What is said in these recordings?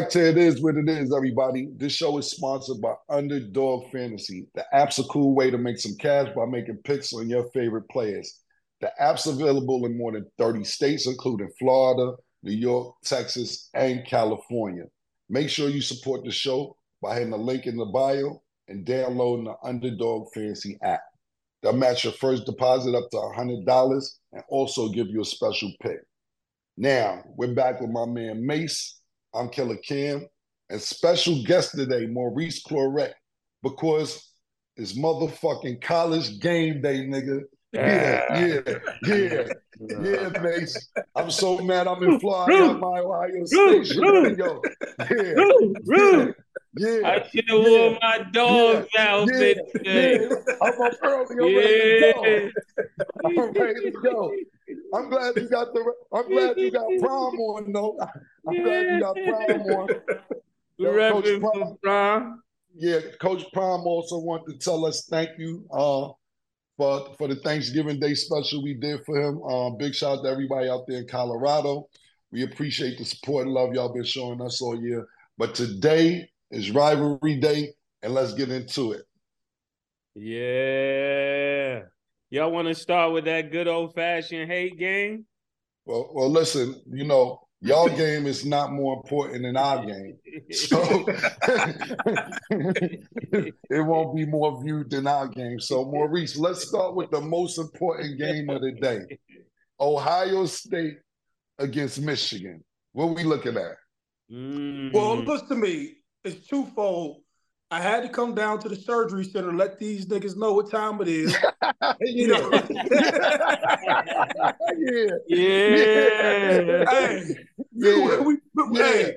back to It Is What It Is, everybody. This show is sponsored by Underdog Fantasy. The app's a cool way to make some cash by making picks on your favorite players. The app's available in more than 30 states, including Florida, New York, Texas, and California. Make sure you support the show by hitting the link in the bio and downloading the Underdog Fantasy app. They'll match your first deposit up to $100 and also give you a special pick. Now, we're back with my man Mace I'm Killer Cam, and special guest today, Maurice Clarett, because it's motherfucking college game day, nigga. Yeah, yeah, yeah, yeah, Mace. I'm so mad I'm in Florida my Ohio State. Yo, yeah, yeah, I should have yeah, worn my dog's yeah, outfit yeah, today. Yeah. I'm up early. I'm ready to go. I'm ready to go. I'm glad you got the. I'm glad you got prom on though. I'm glad you got prom on. Yo, Coach prom, prom. Yeah, Coach Prime also wanted to tell us thank you uh, for for the Thanksgiving Day special we did for him. Uh, big shout out to everybody out there in Colorado. We appreciate the support and love y'all been showing us all year. But today is rivalry day, and let's get into it. Yeah. Y'all want to start with that good old fashioned hate game? Well, well, listen, you know, y'all game is not more important than our game. So it won't be more viewed than our game. So Maurice, let's start with the most important game of the day. Ohio State against Michigan. What we looking at? Mm. Well, listen to me it's twofold. I had to come down to the surgery center, let these niggas know what time it is. you know. yeah. Yeah. Hey, yeah. We, we, yeah. Hey,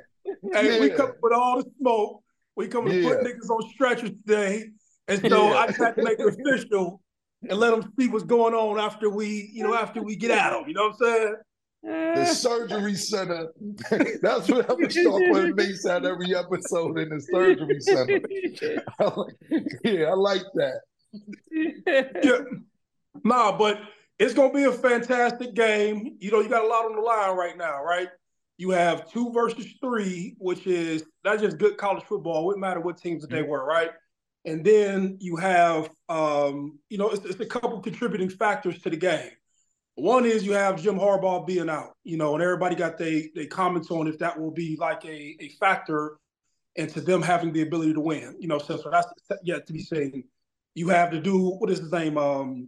hey yeah. we come with all the smoke. We come to put niggas on stretchers today. And so I just had to make it official and let them see what's going on after we, you know, after we get at them. You know what I'm saying? The surgery center. That's what I'm start putting Mace at every episode in the surgery center. I like, yeah, I like that. yeah. Nah, but it's gonna be a fantastic game. You know, you got a lot on the line right now, right? You have two versus three, which is that's just good college football. It wouldn't matter what teams that they mm-hmm. were, right? And then you have, um, you know, it's, it's a couple contributing factors to the game. One is you have Jim Harbaugh being out, you know, and everybody got they they comments on if that will be like a, a factor into them having the ability to win, you know. So, so that's yet to be seen. You have to do what is his name? Um,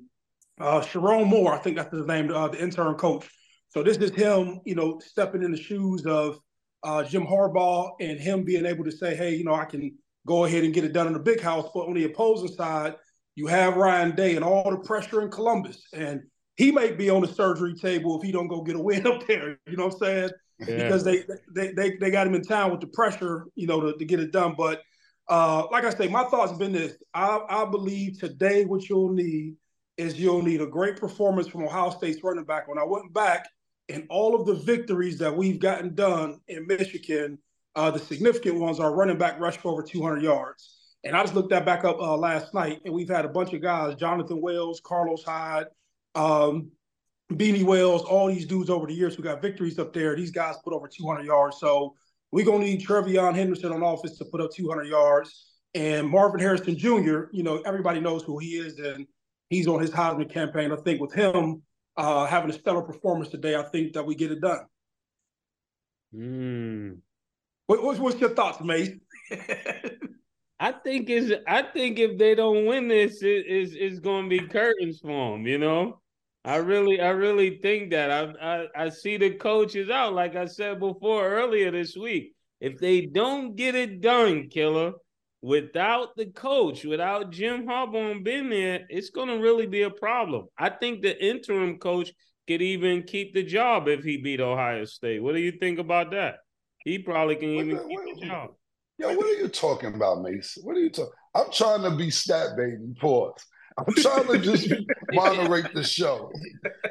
uh, Sherrone Moore, I think that's his name, uh, the intern coach. So this is him, you know, stepping in the shoes of uh, Jim Harbaugh and him being able to say, hey, you know, I can go ahead and get it done in the big house. But on the opposing side, you have Ryan Day and all the pressure in Columbus. And he may be on the surgery table if he don't go get a win up there. You know what I'm saying? Yeah. Because they, they they they got him in town with the pressure, you know, to, to get it done. But uh, like I say, my thoughts have been this. I, I believe today what you'll need is you'll need a great performance from Ohio State's running back. When I went back and all of the victories that we've gotten done in Michigan, uh, the significant ones are running back rush for over 200 yards. And I just looked that back up uh, last night, and we've had a bunch of guys: Jonathan Wells, Carlos Hyde, um, Beanie Wells, all these dudes over the years who got victories up there. These guys put over 200 yards. So we're going to need TreVeyon Henderson on offense to put up 200 yards. And Marvin Harrison Jr., you know, everybody knows who he is, and he's on his Heisman campaign. I think with him uh, having a stellar performance today, I think that we get it done. Mm. What, what's, what's your thoughts, Mace? I think is I think if they don't win this, it is it's going to be curtains for them. You know, I really I really think that I, I I see the coaches out. Like I said before earlier this week, if they don't get it done, killer, without the coach, without Jim Harbaugh being there, it's going to really be a problem. I think the interim coach could even keep the job if he beat Ohio State. What do you think about that? He probably can even keep the job. Yo, what are you talking about, Mace? What are you talking? I'm trying to be stat baby. Pause. I'm trying to just moderate the show.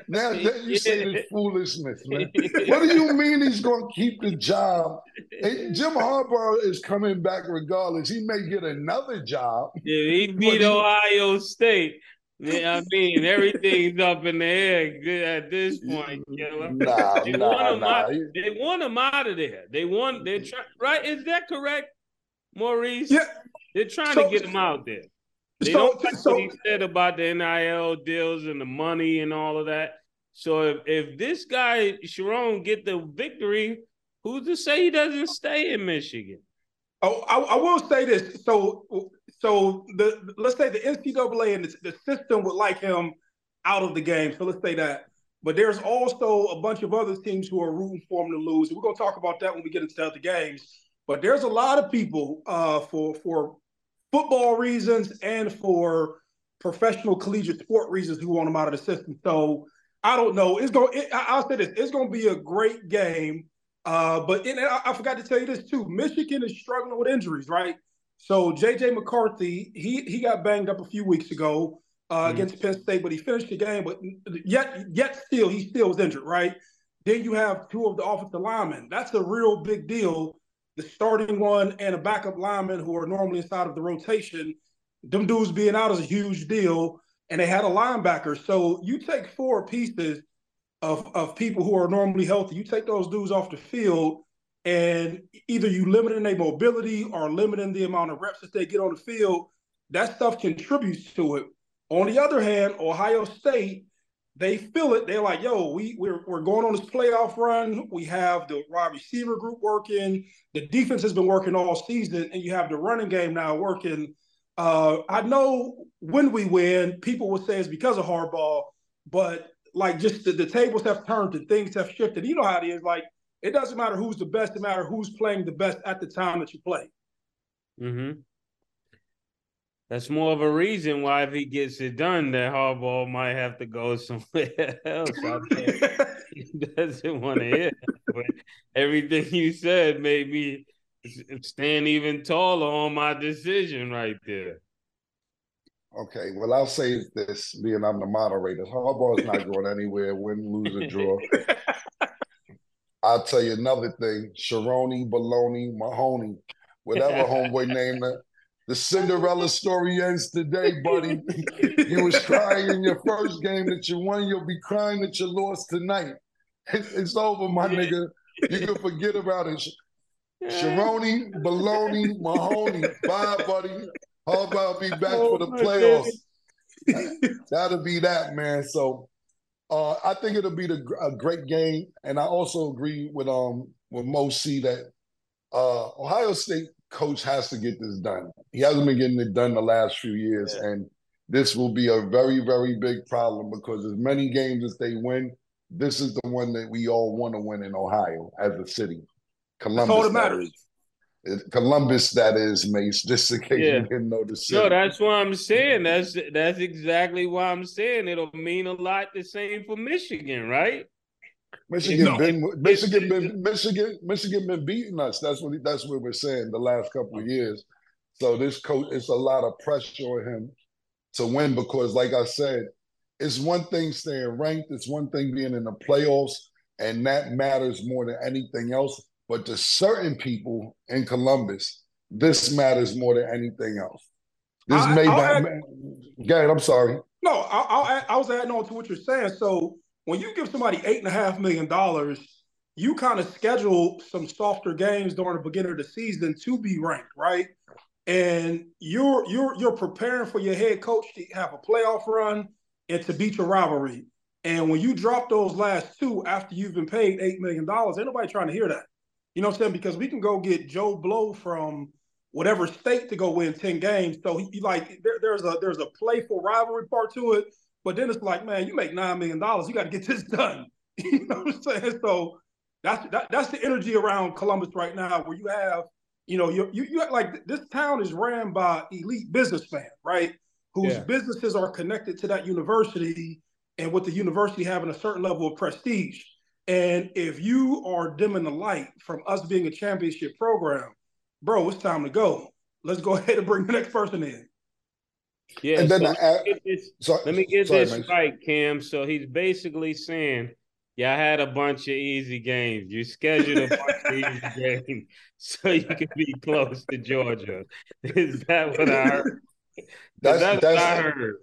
Now then you say this foolishness, man. What do you mean he's going to keep the job? And Jim Harbaugh is coming back regardless. He may get another job. Yeah, he beat Ohio State. Yeah, I mean everything's up in the air at this point. You? Nah, they nah, want him nah. Out, they want him out of there. They want they try right. Is that correct, Maurice? Yeah, they're trying so, to get him out there. They so, don't like so, what he said about the NIL deals and the money and all of that. So if, if this guy Sherrone get the victory, who's to say he doesn't stay in Michigan? Oh, I, I will say this. So so the let's say the NCAA and the, the system would like him out of the game. So let's say that. But there's also a bunch of other teams who are rooting for him to lose. We're gonna talk about that when we get into the other games. But there's a lot of people uh, for for football reasons and for professional collegiate sport reasons who want him out of the system. So I don't know. It's going. It, I'll say this. It's going to be a great game. Uh, but I, I forgot to tell you this too. Michigan is struggling with injuries, right? So JJ McCarthy, he he got banged up a few weeks ago uh, mm-hmm. against Penn State, but he finished the game. But yet yet still he still was injured, right? Then you have two of the offensive linemen. That's a real big deal. The starting one and a backup lineman who are normally inside of the rotation. Them dudes being out is a huge deal. And they had a linebacker. So you take four pieces of, of people who are normally healthy, you take those dudes off the field and either you limiting their mobility or limiting the amount of reps that they get on the field, that stuff contributes to it. On the other hand, Ohio State, they feel it. They're like, yo, we, we're, we're going on this playoff run. We have the wide receiver group working. The defense has been working all season, and you have the running game now working. Uh, I know when we win, people will say it's because of Harbaugh, but like just the, the tables have turned and things have shifted. You know how it is. Like it doesn't matter who's the best, it matter who's playing the best at the time that you play. Mm-hmm. That's more of a reason why if he gets it done, that Harbaugh might have to go somewhere else. he doesn't want to hear. But everything you said made me stand even taller on my decision right there. Okay, well, I'll say this, being I'm the moderator. Harbaugh's not going anywhere, win, lose, or draw. I'll tell you another thing: Sharoni, Baloney, Mahoney, whatever homeboy named it. The Cinderella story ends today, buddy. you was crying in your first game that you won. You'll be crying that you lost tonight. It's over, my nigga. You can forget about it. Sharoni, Baloney, Mahoney. Bye, buddy. How about I'll be back oh, for the playoffs? That'll be that, man. So uh, I think it'll be the, a great game, and I also agree with um with Mo C that uh, Ohio State coach has to get this done. He hasn't been getting it done the last few years, yeah. and this will be a very very big problem because as many games as they win, this is the one that we all want to win in Ohio as a city. Columbus. That's all that matters. Columbus, that is, Mace. Just in case yeah. you didn't know the city. No, that's what I'm saying. That's that's exactly why I'm saying it'll mean a lot. The same for Michigan, right? Michigan no, been Michigan been Michigan Michigan been beating us. That's what that's what we're saying the last couple of years. So this coach, it's a lot of pressure on him to win because, like I said, it's one thing staying ranked. It's one thing being in the playoffs, and that matters more than anything else. But to certain people in Columbus, this matters more than anything else. This I, may be. Add, I'm sorry. No, I, I, I was adding on to what you're saying. So when you give somebody eight and a half million dollars, you kind of schedule some softer games during the beginning of the season to be ranked, right? And you're you're you're preparing for your head coach to have a playoff run and to beat your rivalry. And when you drop those last two after you've been paid eight million dollars, ain't nobody trying to hear that. You know what I'm saying? Because we can go get Joe Blow from whatever state to go win 10 games. So he, like there, there's a there's a playful rivalry part to it. But then it's like, man, you make nine million dollars, you got to get this done. you know what I'm saying? So that's that, that's the energy around Columbus right now, where you have, you know, you you, you like this town is ran by elite businessmen, right? Whose yeah. businesses are connected to that university, and with the university having a certain level of prestige. And if you are dimming the light from us being a championship program, bro, it's time to go. Let's go ahead and bring the next person in. Yeah, and then so let, me this, sorry, let me get sorry, this right, Cam. So he's basically saying, "Yeah, I had a bunch of easy games. You scheduled a bunch of easy games so you could be close to Georgia." Is that what I heard? That's, that's, that's what I heard.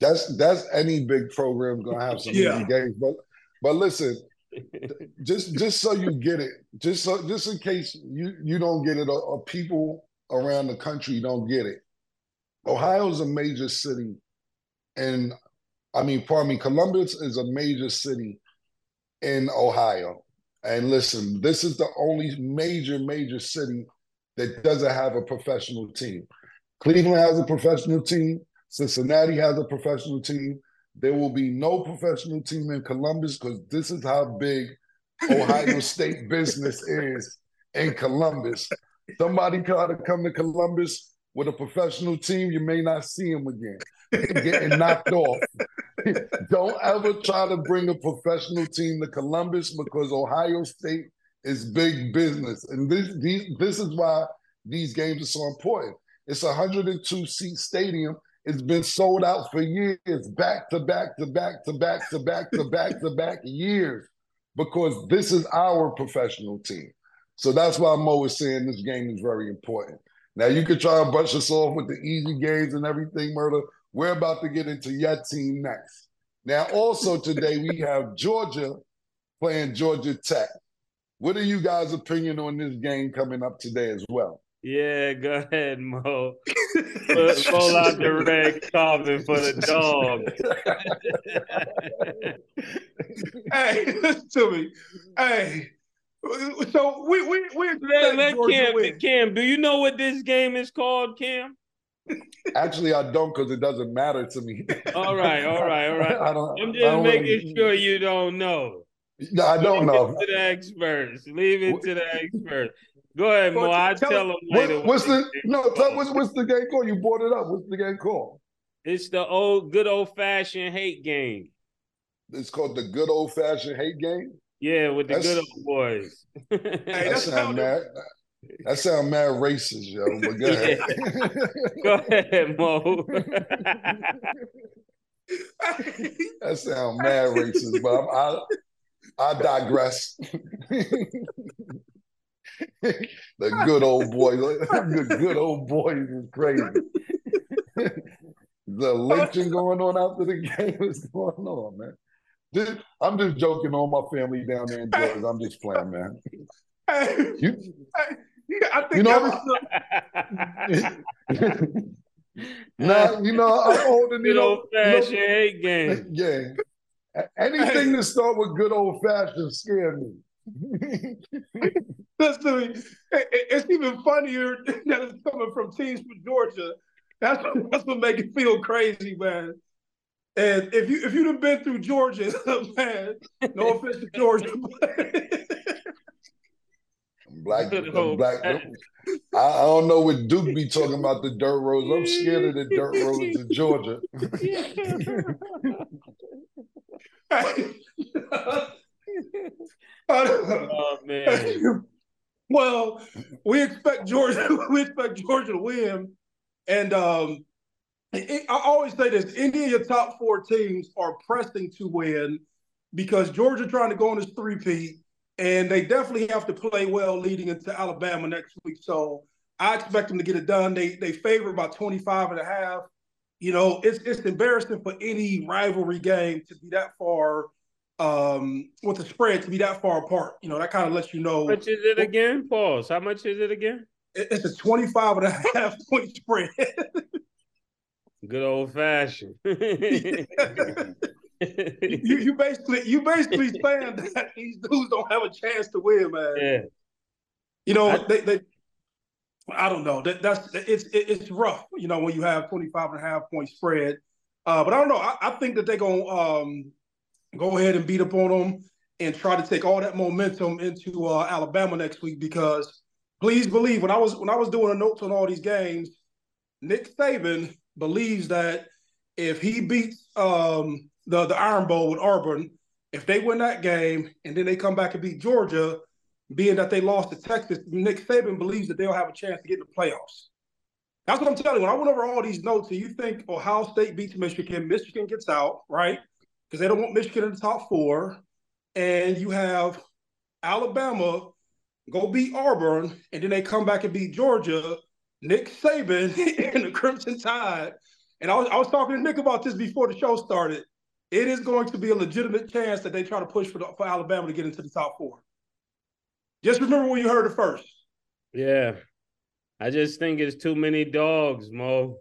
That's that's any big program gonna have some yeah. easy games, but but listen, just just so you get it, just so just in case you you don't get it, or, or people around the country don't get it. Ohio's a major city, and I mean, pardon me, Columbus is a major city in Ohio. And listen, this is the only major, major city that doesn't have a professional team. Cleveland has a professional team. Cincinnati has a professional team. There will be no professional team in Columbus because this is how big Ohio State business is in Columbus. Somebody got to come to Columbus with a professional team, you may not see them again. Getting knocked off. Don't ever try to bring a professional team to Columbus because Ohio State is big business. And this, these, this is why these games are so important. It's a 102 seat stadium it's been sold out for years, back to back to back to back to back to back to back years, because this is our professional team. So that's why Mo is saying this game is very important. Now you could try to brush us off with the easy games and everything, murder. We're about to get into your team next. Now, also today we have Georgia playing Georgia Tech. What are you guys' opinion on this game coming up today as well? Yeah, go ahead, Mo. Pull out the red carpet for the dog. hey, listen to me. Hey, so we we we let, let Cam, Cam, do you know what this game is called, Cam? Actually, I don't because it doesn't matter to me. all right, all right, all right. I don't, I'm just making sure you don't know. No, I don't Leave know. It to the experts. Leave it to the experts. Go ahead, Mo. I tell, tell them later. What, what's the no? Tell, what's what's the game called? You brought it up. What's the game called? It's the old good old fashioned hate game. It's called the good old fashioned hate game. Yeah, with the that's, good old boys. hey, that sound mad. That sound mad racist, yo. But go ahead. go ahead, Mo. that sound mad racist, but I'm, I I digress. the good old boys, the good old boys is crazy. the lynching going on after the game is going on, man. I'm just joking on my family down there in Georgia. I'm just playing, man. You, I think you know, now you know I'm old and good old fashioned hate game. Yeah, anything to start with good old fashioned scare me. The, it's even funnier that it's coming from teams from Georgia. That's that's what make it feel crazy, man. And if you if you'd have been through Georgia, man, no offense to Georgia. black, black. I, I don't know what Duke be talking about the dirt roads. I'm scared of the dirt roads in Georgia oh man. well, we expect Georgia. We expect Georgia to win, and um, it, I always say this: any of your top four teams are pressing to win because Georgia trying to go on this three-peat, and they definitely have to play well leading into Alabama next week. So I expect them to get it done. They they favor about 25 and a half. You know, it's it's embarrassing for any rivalry game to be that far um, with the spread to be that far apart. You know, that kind of lets you know. How much is it again? Pause. How much is it again? It's a 25 and a half point spread. Good old fashioned. you, you basically you basically saying that these dudes don't have a chance to win, man. Yeah. You know, I, they, they I don't know. That that's it's it's rough, you know, when you have 25 and a half point spread. Uh, but I don't know. I, I think that they're gonna um, go ahead and beat up on them and try to take all that momentum into uh, Alabama next week because please believe when I was when I was doing the notes on all these games, Nick Saban believes that if he beats um, the the Iron Bowl with Auburn, if they win that game and then they come back and beat Georgia, being that they lost to Texas, Nick Saban believes that they'll have a chance to get in the playoffs. That's what I'm telling you. When I went over all these notes, and you think Ohio State beats Michigan, Michigan gets out, right? Because they don't want Michigan in the top four. And you have Alabama go beat Auburn, and then they come back and beat Georgia. Nick Saban and the Crimson Tide. And I was, I was talking to Nick about this before the show started. It is going to be a legitimate chance that they try to push for, the, for Alabama to get into the top four. Just remember when you heard it first. Yeah. I just think it's too many dogs, Mo.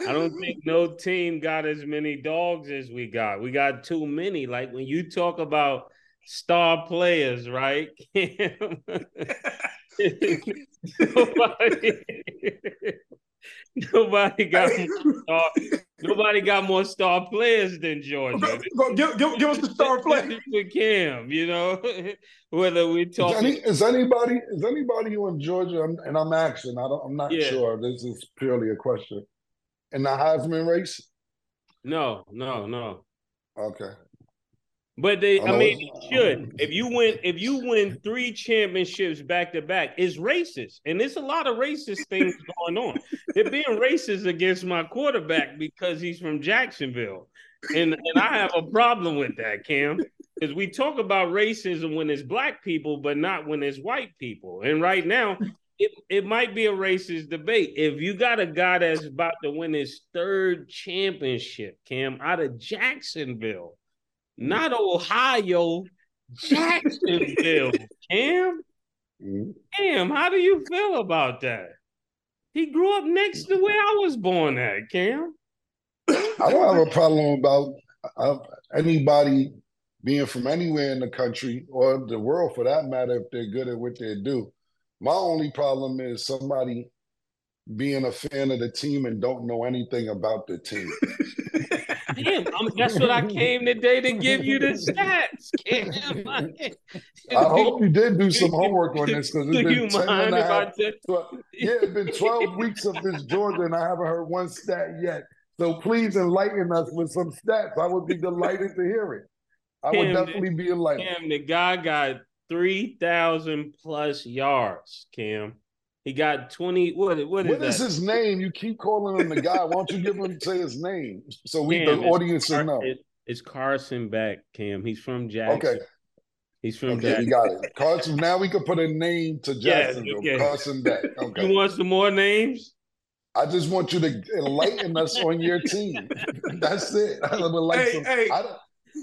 I don't think no team got as many dogs as we got. We got too many. Like when you talk about star players, right? nobody, nobody got more star, nobody got more star players than Georgia. Go, give, give, give, us the star player with Cam. You know, whether we talk. Is, any, is, anybody is anybody who in Georgia? And I'm asking. I don't. I'm not yeah. sure. This is purely a question. In the Heisman race? No, no, no. Okay. But they, I, I mean, it should. Um, if you win, if you win three championships back to back, it's racist, and there's a lot of racist things going on. They're being racist against my quarterback because he's from Jacksonville, and and I have a problem with that, Cam, because we talk about racism when it's black people, but not when it's white people. And right now, it, it might be a racist debate. If you got a guy that's about to win his third championship, Cam, out of Jacksonville not Ohio, Jacksonville. Cam. Cam, how do you feel about that? He grew up next to where I was born at, Cam. I don't have a problem about uh, anybody being from anywhere in the country or the world for that matter if they're good at what they do. My only problem is somebody being a fan of the team and don't know anything about the team. Damn, I'm, that's what I came today to give you the stats. Damn, I, hope you did do some homework on this because it's been 10 and a half, 12, yeah, it's been 12 weeks of this Georgia and I haven't heard one stat yet. So please enlighten us with some stats. I would be delighted to hear it. I Cam, would definitely be enlightened. Cam, the guy got 3,000 plus yards, Cam. He got 20. What, what is What is his name? You keep calling him the guy. Why don't you give him say his name so we Cam, the audience will know? It, it's Carson Beck, Cam. He's from Jackson. Okay. He's from okay, Jackson. You got it. Carson. Now we can put a name to Jacksonville. Yes, okay. Carson Beck. Okay. You want some more names? I just want you to enlighten us on your team. That's it. I would like hey, some, hey. I,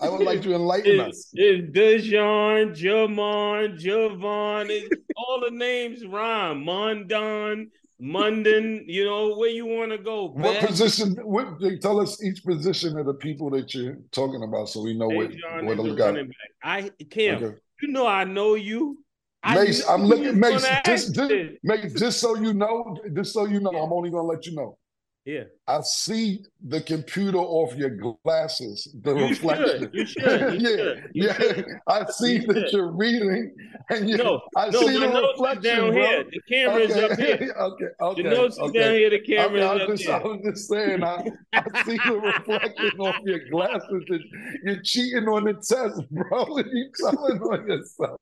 I would like to enlighten it's, us. It's Dejon, Jamon, Javon. It's, all the names rhyme. Mondon, Munden. You know where you want to go. What position? What they tell us each position of the people that you're talking about, so we know what what those guys. I Cam, okay. you know I know you. Mace, I'm looking. Mace, just, just, Mace, just so you know, just so you know, I'm only gonna let you know. Yeah. I see the computer off your glasses, the you reflection. Should. You should. You yeah, should. You yeah. Should. I see you that should. you're reading, and you. No, I no, see the reflection down bro. here. The camera's okay. up here. okay, okay. The notes okay. down here. The camera's okay, up just, here. I was just saying, I, I see the reflection off your glasses. And you're cheating on the test, bro. You're telling on yourself.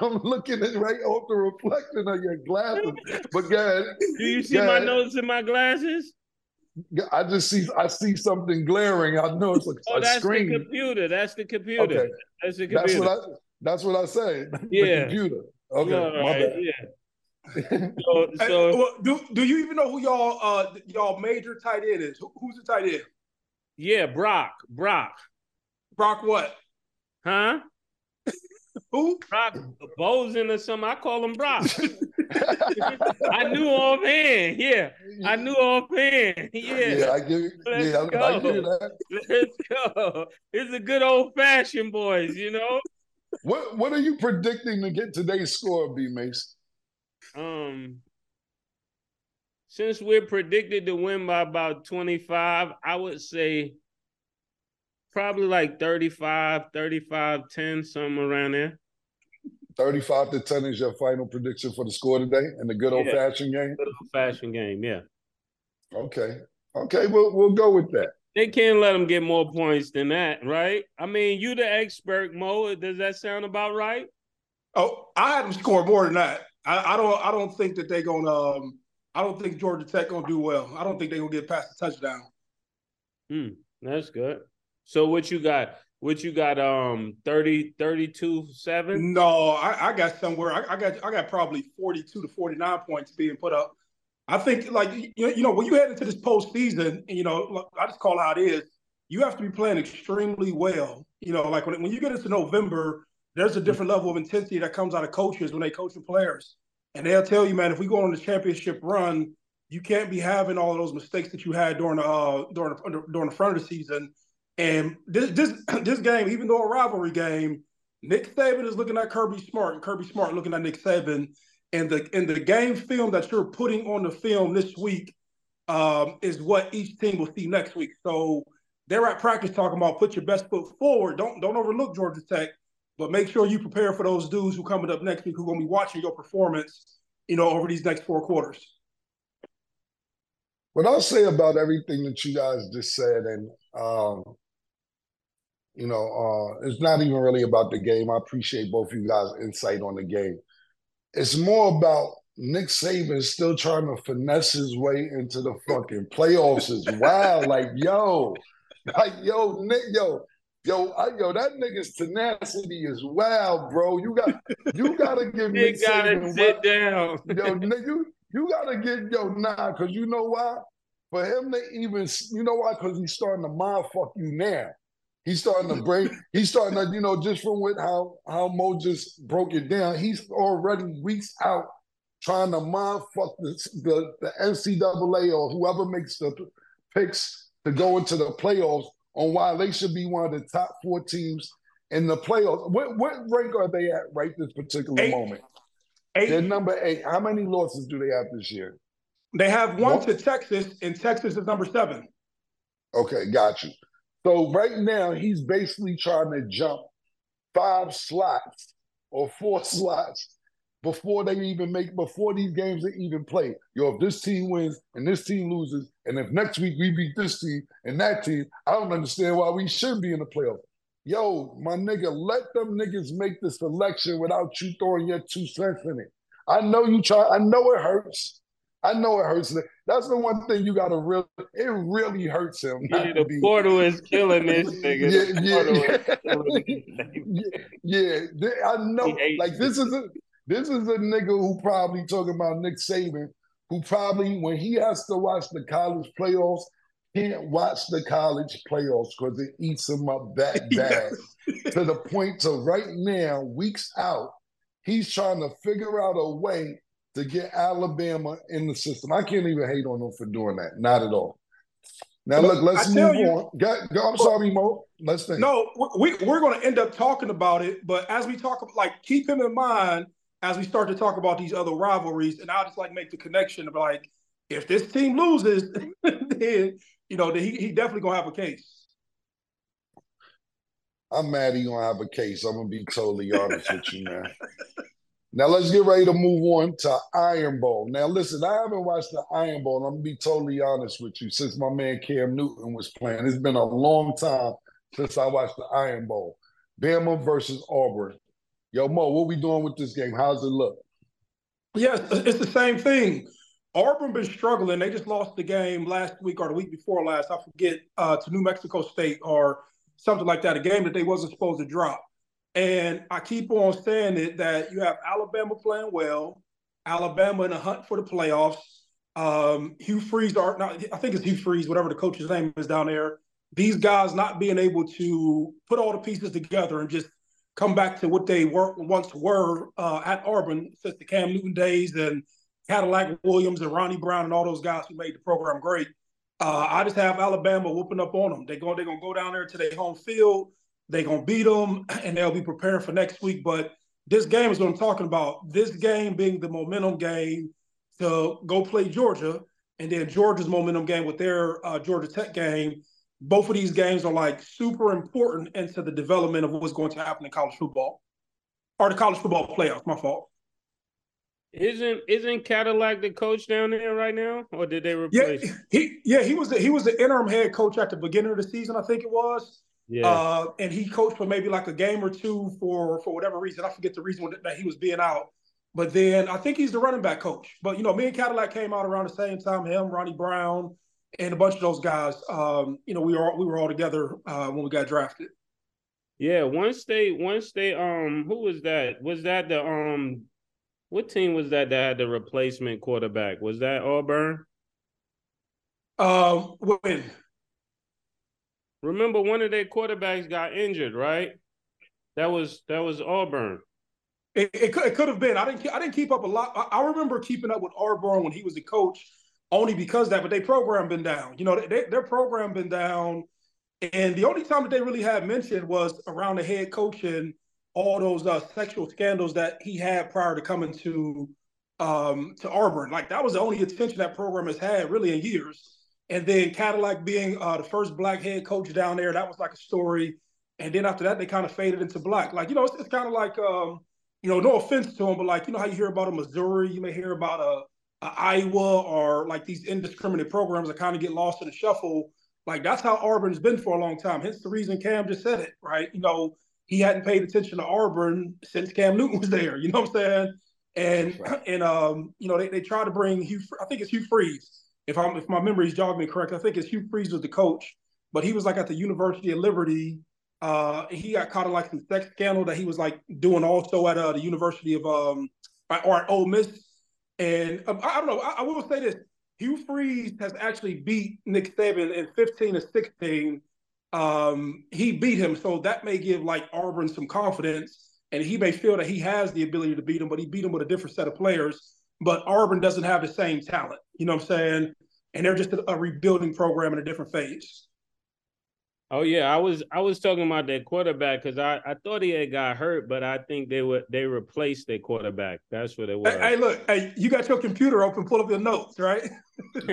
I'm looking at right off the reflection of your glasses. But ahead. Do you see my notes in my glasses? I just see I see something glaring. I know it's a, oh, a that's screen. the computer. That's the computer. Okay. That's the computer. That's what I. That's what I say. Yeah. the computer. Okay. All right. Yeah. so, so hey, well, do do you even know who y'all uh y'all major tight end is? Who's the tight end? Yeah, Brock. Brock. Brock what? Huh? Who? Brock Bozen or something. I call him Brock. I knew offhand. Yeah, I knew offhand. Yeah, yeah, I give. Let's yeah, go. I give you that. Let's go. It's a good old fashioned boys, you know. What What are you predicting to get today's score, B Mace? Um, since we're predicted to win by about twenty five, I would say probably like 35, 35, 10, something around there. 35 to 10 is your final prediction for the score today in the good old yeah. fashioned game? Good old fashioned game, yeah. Okay. Okay, we'll we'll go with that. They can't let them get more points than that, right? I mean, you the expert, Mo. Does that sound about right? Oh, I had them score more than that. I, I don't I don't think that they're gonna um I don't think Georgia Tech gonna do well. I don't think they're gonna get past the touchdown. Hmm, that's good. So what you got? What you got? Um, 30, 32, 7? No, I, I got somewhere. I, I, got I got probably 42 to 49 points being put up. I think like you, you know, when you head into this postseason, you know, I just call how it is, you have to be playing extremely well. You know, like when, when you get into November, there's a different level of intensity that comes out of coaches when they coach the players. And they'll tell you, man, if we go on the championship run, you can't be having all of those mistakes that you had during the uh, during the, during the front of the season. And this this this game, even though a rivalry game, Nick Saban is looking at Kirby Smart, and Kirby Smart looking at Nick Saban. And the in the game film that you're putting on the film this week um, is what each team will see next week. So they're at practice talking about put your best foot forward. Don't don't overlook Georgia Tech, but make sure you prepare for those dudes who coming up next week who are to be watching your performance, you know, over these next four quarters. What I'll say about everything that you guys just said, and um, you know, uh, it's not even really about the game. I appreciate both of you guys' insight on the game. It's more about Nick Saban still trying to finesse his way into the fucking playoffs as well. like, yo, like, yo, Nick, yo, yo, I, yo, that nigga's tenacity is wow, bro. You got, you gotta give Nick gotta Saban sit down. yo, Nick, you you gotta get yo nah, cause you know why? For him to even, you know why? Because he's starting to mind fuck you now. He's starting to break. He's starting to, you know, just from with how how Mo just broke it down. He's already weeks out trying to mind fuck the, the the NCAA or whoever makes the picks to go into the playoffs on why they should be one of the top four teams in the playoffs. What what rank are they at right this particular eight. moment? Eight. They're number eight. How many losses do they have this year? They have one, one? to Texas, and Texas is number seven. Okay, got you. So right now he's basically trying to jump five slots or four slots before they even make before these games are even played. Yo, if this team wins and this team loses, and if next week we beat this team and that team, I don't understand why we shouldn't be in the playoffs. Yo, my nigga, let them niggas make the selection without you throwing your two cents in it. I know you try. I know it hurts. I know it hurts. That's the one thing you got to really. It really hurts him. Yeah, the be, portal is killing this nigga. Yeah, yeah, yeah. yeah. I know. Like this is a this is a nigga who probably talking about Nick Saban, who probably when he has to watch the college playoffs, can't watch the college playoffs because it eats him up that bad. to the point to right now, weeks out, he's trying to figure out a way to get Alabama in the system. I can't even hate on them for doing that. Not at all. Now look, let's move you, on. Go, go, I'm sorry, Mo. Let's think. No, we we're going to end up talking about it, but as we talk, like keep him in mind as we start to talk about these other rivalries, and I'll just like make the connection of like if this team loses, then you know he he definitely gonna have a case. I'm mad he gonna have a case. I'm gonna be totally honest with you, man. Now let's get ready to move on to Iron Bowl. Now listen, I haven't watched the Iron Bowl. I'm gonna be totally honest with you. Since my man Cam Newton was playing, it's been a long time since I watched the Iron Bowl. Bama versus Auburn. Yo, Mo, what we doing with this game? How's it look? Yes, it's the same thing. Auburn been struggling. They just lost the game last week or the week before last. I forget uh, to New Mexico State or something like that. A game that they wasn't supposed to drop. And I keep on saying it that you have Alabama playing well, Alabama in a hunt for the playoffs. Um, Hugh Freeze, or not, I think it's Hugh Freeze, whatever the coach's name is down there. These guys not being able to put all the pieces together and just come back to what they were once were uh, at Auburn since the Cam Newton days and Cadillac Williams and Ronnie Brown and all those guys who made the program great. Uh, I just have Alabama whooping up on them. They're going, they're going to go down there to their home field. They're gonna beat them, and they'll be preparing for next week. But this game is what I'm talking about. This game being the momentum game to go play Georgia, and then Georgia's momentum game with their uh, Georgia Tech game. Both of these games are like super important into the development of what's going to happen in college football or the college football playoffs. My fault. Isn't isn't Cadillac the coach down there right now, or did they replace? Yeah, he yeah he was the, he was the interim head coach at the beginning of the season, I think it was. Yeah. Uh, and he coached for maybe like a game or two for for whatever reason. I forget the reason that he was being out. But then I think he's the running back coach. But you know, me and Cadillac came out around the same time. Him, Ronnie Brown, and a bunch of those guys. Um, you know, we were we were all together uh, when we got drafted. Yeah, once they once they um who was that? Was that the um what team was that that had the replacement quarterback? Was that Auburn? Um, when? Remember, one of their quarterbacks got injured, right? That was that was Auburn. It, it, could, it could have been. I didn't I didn't keep up a lot. I, I remember keeping up with Auburn when he was the coach, only because that. But their program been down. You know, they, their program been down, and the only time that they really had mentioned was around the head coach and all those uh, sexual scandals that he had prior to coming to um, to Auburn. Like that was the only attention that program has had really in years. And then Cadillac being uh, the first black head coach down there, that was like a story. And then after that, they kind of faded into black. Like, you know, it's, it's kind of like, um, you know, no offense to them, but like, you know how you hear about a Missouri, you may hear about a, a Iowa or like these indiscriminate programs that kind of get lost in the shuffle. Like that's how Auburn's been for a long time. Hence the reason Cam just said it, right? You know, he hadn't paid attention to Auburn since Cam Newton was there. You know what I'm saying? And right. and um, you know, they, they tried to bring Hugh. I think it's Hugh Freeze if I'm if my memory is jogging me correct, I think it's Hugh Freeze was the coach, but he was like at the University of Liberty. Uh, he got caught in like some sex scandal that he was like doing also at uh, the University of um or at Ole Miss. And um, I, I, don't know. I, I, will say this: Hugh Freeze has actually beat Nick Saban in 15 to 16. Um, he beat him, so that may give like Auburn some confidence, and he may feel that he has the ability to beat him, but he beat him with a different set of players but Auburn doesn't have the same talent. You know what I'm saying? And they're just a, a rebuilding program in a different phase. Oh yeah, I was I was talking about that quarterback because I, I thought he had got hurt, but I think they would they replaced their quarterback. That's what it was. Hey, hey, look, hey, you got your computer open, pull up your notes, right?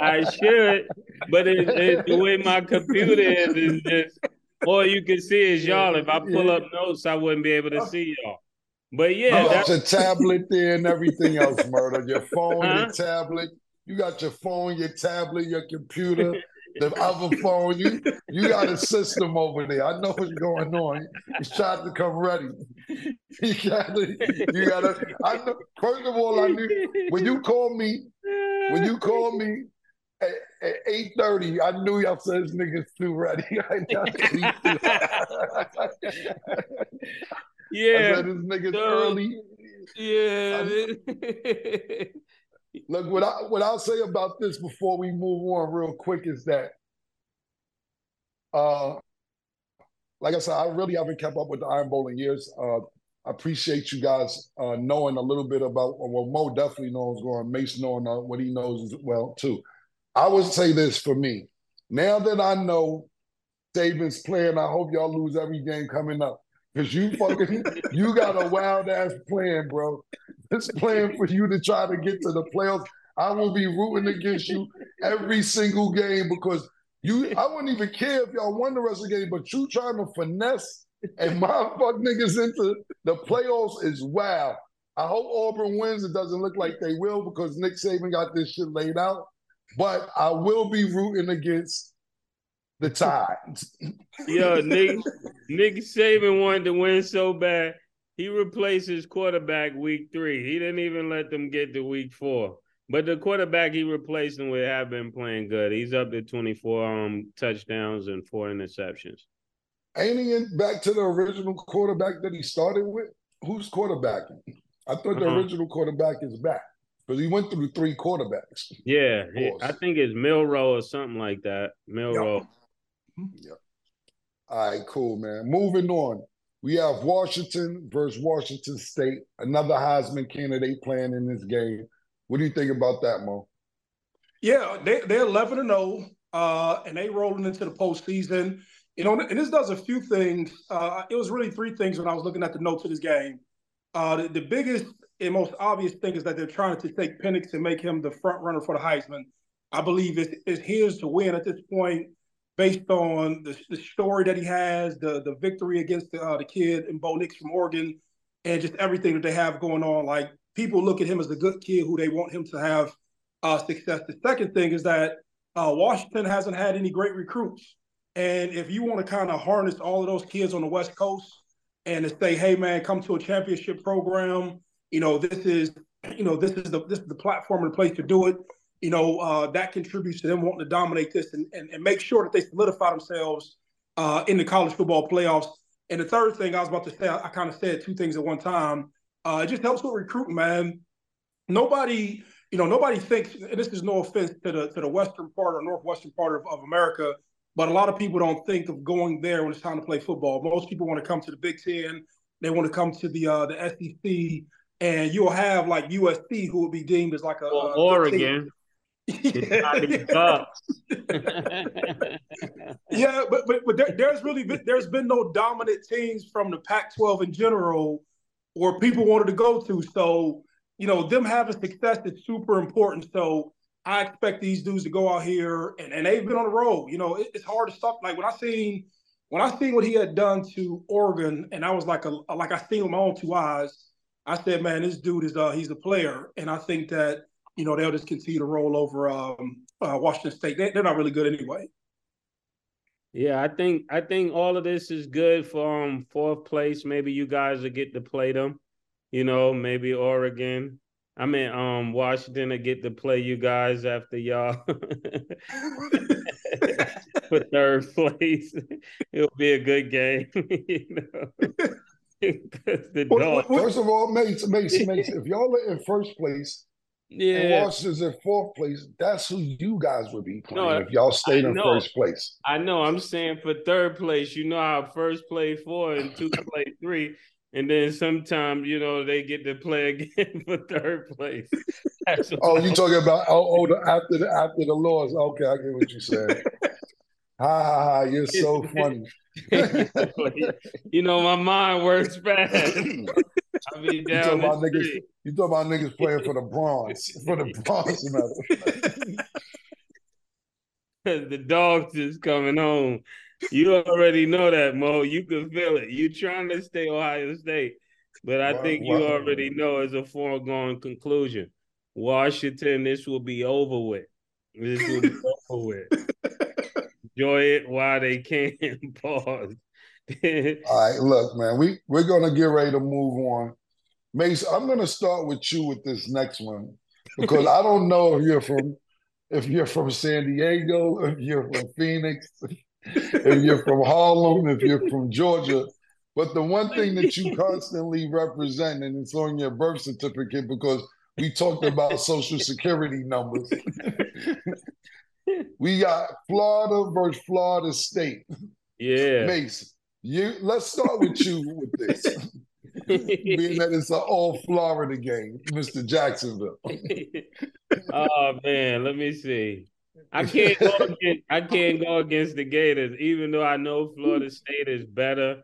I should, but it, it, the way my computer is is just all you can see is y'all. If I pull up notes, I wouldn't be able to oh. see y'all. But yeah, you got your tablet there and everything else, murder. Your phone, huh? your uh-huh. tablet. You got your phone, your tablet, your computer, the other phone. You you got a system over there. I know what's going on. He's trying to come ready. You gotta, you gotta. I know. First of all, I knew when you called me. When you called me at, at eight thirty, I knew y'all said this nigga's too ready. I said, this nigga's early. Yeah. Look, what I what I'll say about this before we move on real quick is that uh like I said, I really haven't kept up with the Iron Bowl in years. Uh I appreciate you guys uh knowing a little bit about well Mo definitely knows going, Mace knowing uh, what he knows as well too. I would say this for me. Now that I know Saban's playing, I hope y'all lose every game coming up. Cause you fucking you got a wild ass plan, bro. This plan for you to try to get to the playoffs. I will be rooting against you every single game because you I wouldn't even care if y'all won the rest of the game, but you trying to finesse and my fuck niggas into the playoffs is wild. I hope Auburn wins. It doesn't look like they will because Nick Saban got this shit laid out. But I will be rooting against the Tides. Yo, Nick Nick Saban wanted to win so bad, he replaced his quarterback week three. He didn't even let them get to week four. But the quarterback he replaced him with have been playing good. He's up to 24 um, touchdowns and four interceptions. Ain't he in, back to the original quarterback that he started with? Who's quarterbacking? I thought the uh-huh. original quarterback is back because he went through three quarterbacks. Yeah, I think it's Milroe or something like that. Milroe. Yep. Yep. All right, cool, man. Moving on. We have Washington versus Washington State, another Heisman candidate playing in this game. What do you think about that, Mo? Yeah, they, they're 11 and 0, uh, and they rolling into the postseason. You know, and this does a few things. Uh, it was really three things when I was looking at the notes of this game. Uh, the, the, biggest and most obvious thing is that they're trying to take Penix and make him the front runner for the Heisman. I believe it's, it's his to win at this point based on the, the story that he has, the the victory against the, uh, the kid and Bo Nix from Oregon, and just everything that they have going on. Like people look at him as a good kid who they want him to have uh, success. The second thing is that uh, Washington hasn't had any great recruits, and if you want to kind of harness all of those kids on the West Coast and to say, hey man, come to a championship program. You know, this is you know this is the this is the platform and the place to do it. You know, uh, that contributes to them wanting to dominate this and, and, and make sure that they solidify themselves uh, in the college football playoffs. And the third thing I was about to say, I, I kind of said two things at one time. Uh, it just helps with recruiting, man. Nobody, you know, nobody thinks, and this is no offense to the to the western part or northwestern part of, of America, but a lot of people don't think of going there when it's time to play football. Most people want to come to the Big Ten. They want to come to the uh, the SEC, and you'll have like USC, who will be deemed as like a, Or a Oregon. Yeah, but but, but there, there's really been, there's been no dominant teams from the Pac-12 in general, or people wanted to go to. So you know, them having success is super important. So I expect these dudes to go out here and, and they've been on the road. You know, it, it's hard to stop. Like when I seen when I seen what he had done to Oregon, and I was like a like I seen with my own two eyes. I said, man, this dude is uh he's a player, and I think that you know they'll just continue to roll over um, uh, Washington State. They, they're not really good anyway. Yeah, I think I think all of this is good for um fourth place. Maybe you guys will get to play them. You know, maybe Oregon. I mean, um, Washington will get to play you guys after y'all for third place. It'll be a good game, you know. 'Cause the What- dog, First of all, Mace, Mace, Mace, if y'all are in first place and yeah, Washington's in fourth place, that's who you guys would be playing No, if y'all stayed I in know. first place. I know. I'm saying for third place, you know how first play four and two play three, and then sometimes you know they get to play again for third place. Oh, you talking about oh, oh the, after the after the laws? Okay, I get what you're saying. ha ha ha! You're so funny. you know, my mind works fast. I be You talking about niggas? You talking about niggas playing for the bronze for the bronze medal? the dogs is coming home. You already know that, Mo. You can feel it. You trying to stay Ohio State, but I Wow, think you already know as a foregone conclusion. Washington, this will be over with. This will be over with. Enjoy it while they can. Pause. All right, look, man, we we're gonna get ready to move on. Mace, I'm gonna start with you with this next one because I don't know if you're from if you're from San Diego, if you're from Phoenix, if you're from Harlem, if you're from Georgia. But the one thing that you constantly represent, and it's on your birth certificate because we talked about social security numbers. we got Florida versus Florida State. yeah. Mace, you let's start with you with this. Being that it's an all Florida game, Mr. Jacksonville. oh man, let me see. I can't go against, I can't go against the Gators, even though I know Florida State is better.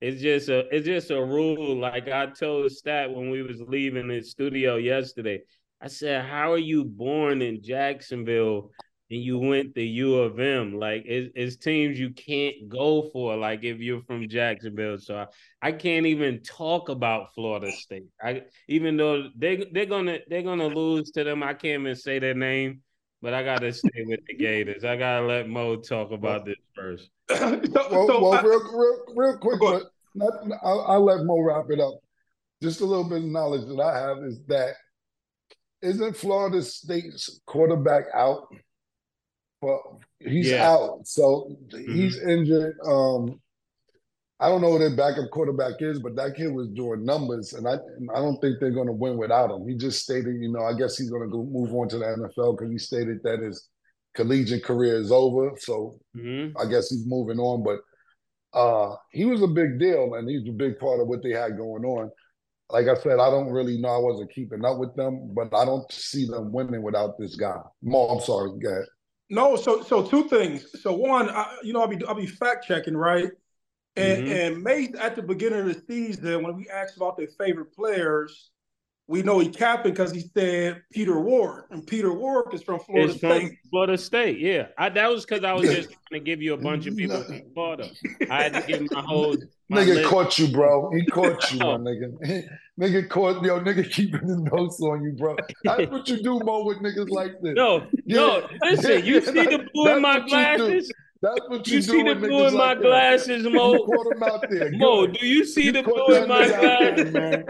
It's just a it's just a rule. Like I told Stat when we was leaving the studio yesterday. I said, How are you born in Jacksonville and you went to U of M? Like it's, it's teams you can't go for, like if you're from Jacksonville. So I, I can't even talk about Florida State. I even though they they're gonna they're gonna lose to them. I can't even say their name, but I gotta stay with the Gators. I gotta let Mo talk about this first. so, Well, so well I- real, real, real quick, but not, I'll, I'll let Mo wrap it up. Just a little bit of knowledge that I have is that isn't Florida State's quarterback out? Well, he's Yeah. out, so he's injured. Um, I don't know who their backup quarterback is, but that kid was doing numbers, and I I don't think they're going to win without him. He just stated, you know, I guess he's going to go move on to the NFL because he stated that his collegiate career is over. So Mhm. I guess he's moving on, but uh, he was a big deal, and he's a big part of what they had going on. Like I said, I don't really know. I wasn't keeping up with them, but I don't see them winning without this guy. Mo, I'm sorry, go ahead. No, so so two things. So one, I, you know, I'll be I'll be fact checking, right? And Mhm. and Mace at the beginning of the season, when we asked about their favorite players, we know he capped because he said Peter Warrick, and Peter Warrick is from Florida It's from State. Florida State, yeah. I, that was because I was just trying to give you a bunch of people from Florida. I had to give my whole my Nigga list. caught you, bro. He caught you, my nigga. nigga caught yo, nigga keeping the notes on you, bro. That's what you do, Mo, with niggas like this. No, no, Yeah. listen, you Yeah, see the blue in my what you do. glasses? That's what you you, see the blue in my like that. glasses, Mo. You caught him out there. Mo, do you see You the blue in my nigga there, glasses? man.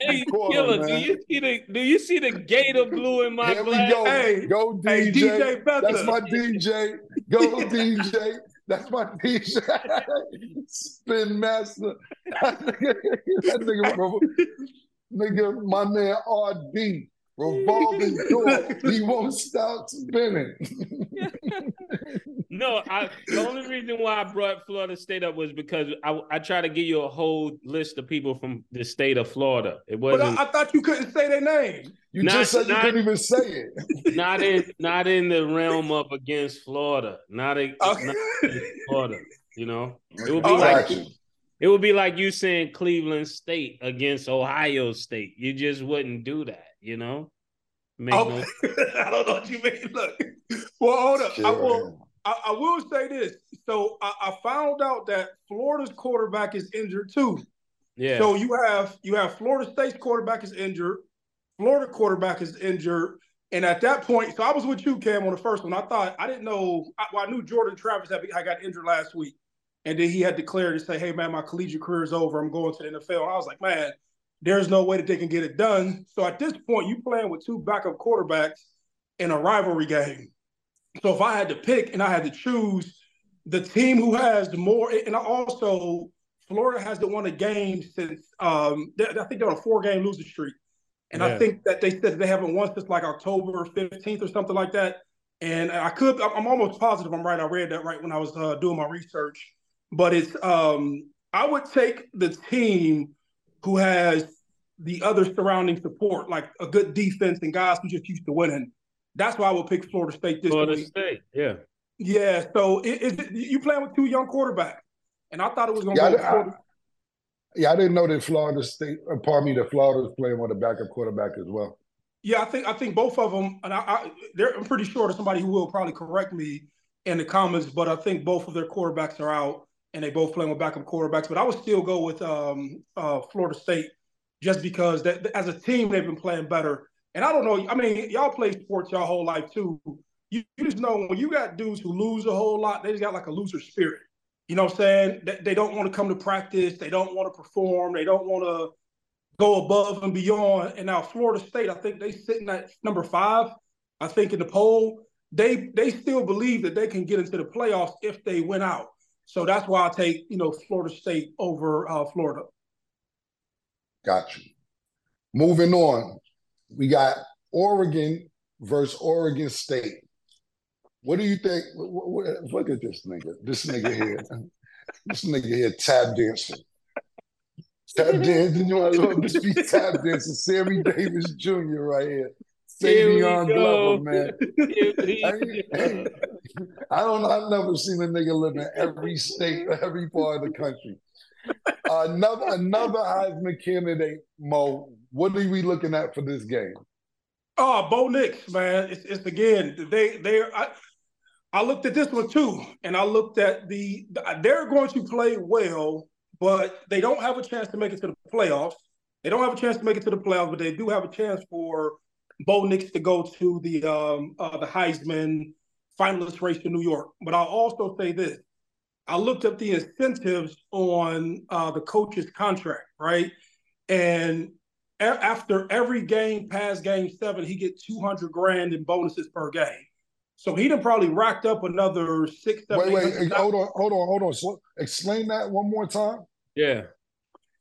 Hey, caught him, killer, do you see the do you see the gate of blue in my Here we glasses? go. Hey, go DJ. hey, DJ That's my DJ. Go DJ. That's my t-shirt. Spin master. that nigga, that nigga, nigga, my man RD. Revolving door. He won't stop spinning. No, I the only reason why I brought Florida State up was because I I try to give you a whole list of people from the state of Florida. It wasn't I, I thought you couldn't say their name. You Not- just said you couldn't even say it. not in not in the realm of against Florida. Not, a, Okay. not against Florida. You know, it would be Oh, like Gotcha. it would be like you saying Cleveland State against Ohio State. You just wouldn't do that. You know, Make Oh, no- I don't know what you mean. Look, well, hold up. I will. I, I will say this. So I, I found out that Florida's quarterback is injured too. yeah. So you have you have Florida State's quarterback is injured, Florida quarterback is injured, and at that point, so I was with you, Cam, on the first one. I thought I didn't know. I, well, I knew Jordan Travis had I got injured last week, and then he had declared to say, "Hey, man, my collegiate career is over. I'm going to the NFL." And I was like, "Man, there's no way that they can get it done." So at this point, you playing with two backup quarterbacks in a rivalry game. So if I had to pick and I had to choose the team who has the more, and I also Florida hasn't won a game since um, they- I think they're on a four-game losing streak, and I think that they said they haven't won since like October fifteenth or something like that. And I could, I'm I'm almost positive I'm right. I read that right when I was uh, doing my research, but it's um, I would take the team who has the other surrounding support, like a good defense and guys who just used to winning. That's why I would pick Florida State this Florida week. State. Yeah. Yeah, so it, it, you playing with two young quarterbacks, and I thought it was going to Yeah, go. I- Florida. Yeah, I didn't know that Florida State, uh, pardon me, that Florida was playing with a backup quarterback as well. Yeah, I think I think both of them, and I, I they're, I'm pretty sure there's somebody who will probably correct me in the comments, but I think both of their quarterbacks are out, and they both playing with backup quarterbacks. But I would still go with um, uh, Florida State just because that as a team they've been playing better. And I don't know, I mean, y'all play sports y'all whole life too. You, you just know when you got dudes who lose a whole lot, they just got like a loser spirit. You know what I'm saying? They, they don't want to come to practice. They don't want to perform. They don't want to go above and beyond. And now Florida State, I think they sitting at number five. I think in the poll, they they still believe that they can get into the playoffs if they win out. So that's why I take you know Florida State over uh, Florida. Got you. Moving on, we got Oregon versus Oregon State. What do you think? wh- wh- Look at this nigga. This nigga here. This nigga here tap dancing. Tap dancing. You want to just be tap dancing. Sammy Davis Jr. right here. Savion. Glover, man. I, go. I don't know. I've never seen a nigga live in every state, every part of the country. Another another Heisman candidate, Mo. What are we looking at for this game? Oh, Bo Nix, man. It's, it's again, they they I, I looked at this one too, and I looked at the they're going to play well, but they don't have a chance to make it to the playoffs. They don't have a chance to make it to the playoffs, but they do have a chance for Bo Nix to go to the um uh, the Heisman finalist race in New York. But I'll also say this. I looked up the incentives on uh, the coach's contract, right? And a- after every game past game seven, he get 200 grand in bonuses per game. So he done probably racked up another six, seven, Wait, wait, eight hundred hold on, hold on, hold on. So, explain that one more time. Yeah.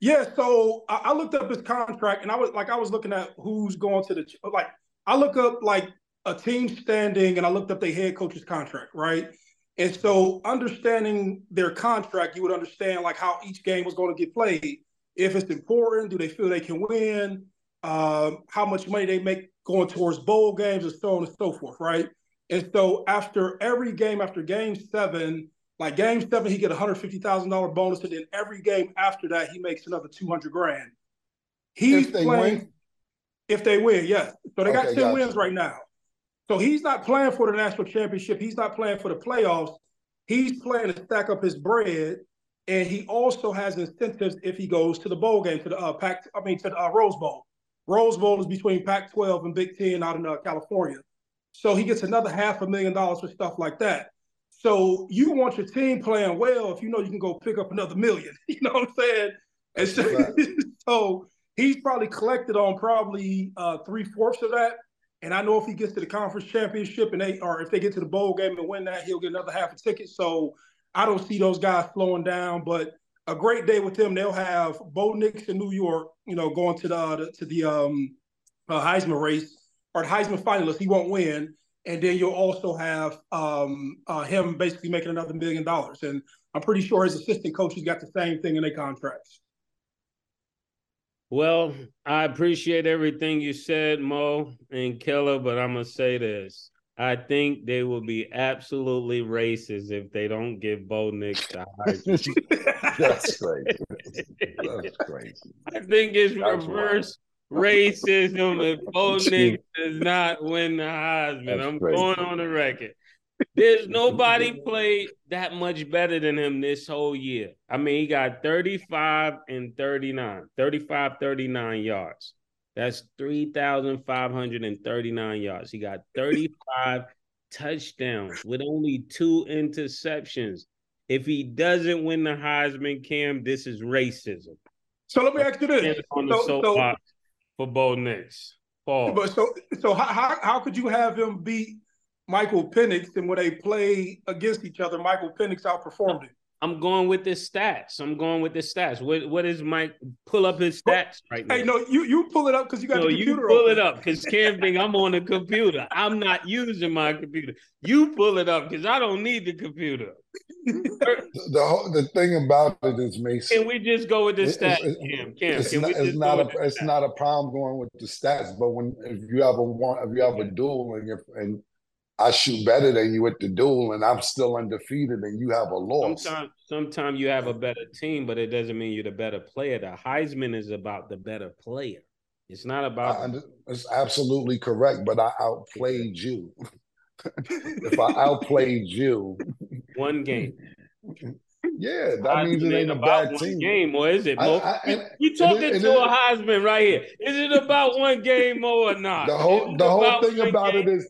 Yeah, so I, I looked up his contract, and I was like, I was looking at who's going to the like. I look up like a team standing, and I looked up their head coach's contract, right? And so, understanding their contract, you would understand like how each game was going to get played. If it's important, do they feel they can win? Um, how much money they make going towards bowl games, and so on and so forth, right? And so, after every game, after game seven, like game seven, he get a hundred fifty thousand dollar bonus, and then every game after that, he makes another two hundred grand. He's If they playing win? if they win, yes. So they got ten gotcha. wins right now. So he's not playing for the national championship. He's not playing for the playoffs. He's playing to stack up his bread, and he also has incentives if he goes to the bowl game, to the uh, Pac. I mean, to the uh, Rose Bowl. Rose Bowl is between Pac-12 and Big Ten out in uh, California. So he gets another half a million dollars for stuff like that. So you want your team playing well if you know you can go pick up another million. You know what I'm saying? And so, so he's probably collected on probably uh, three fourths of that. And I know if he gets to the conference championship and they or if they get to the bowl game and win that, he'll get another half a ticket. So I don't see those guys slowing down. But a great day with them. They'll have Bo Nix in New York, you know, going to the to the um, uh, Heisman race or the Heisman finalist. He won't win, and then you'll also have um, uh, him basically making another million dollars. And I'm pretty sure his assistant coaches got the same thing in their contracts. Well, I appreciate everything you said, Mo and Keller, but I'm gonna say this. I think they will be absolutely racist if they don't give Bo Nix the Heisman. That's crazy. That's crazy. I think it's That's reverse racism if Bo Nix does not win the Heisman. That's I'm crazy. going on the record. There's nobody played that much better than him this whole year. I mean, he got 35 and 39, 35, 39 yards. That's 3,539 yards. He got 35 touchdowns with only two interceptions. If he doesn't win the Heisman, Cam, this is racism. So let me ask you this: on the so, so, for Bo Nix. Paul. But so so how how could you have him beat Michael Penix and when they play against each other, Michael Penix outperformed him? I'm going with the stats. I'm going with the stats. What what is Mike? Pull up his stats right now. Hey, no, you you pull it up because you got no, the computer. You pull it up because Cam think I'm on the computer. I'm not using my computer. You pull it up because I don't need the computer. the whole, the thing about it is, Mason. Can we just go with the stats, it's, Cam? Cam, it's not, it's not a it's not a problem going with the stats, but when if you have a one if you have a duel and you're and I shoot better than you at the duel, and I'm still undefeated, and you have a loss. Sometimes, sometimes you have a better team, but it doesn't mean you're the better player. The Heisman is about the better player. It's not about. I, it's absolutely correct, but I outplayed you. if I outplayed you, one game. Yeah, that means it ain't a bad team. Game, or is it? Mo? I, I, you talking it, to a Heisman right here? Is it about one game or not? The whole the whole thing about game? it is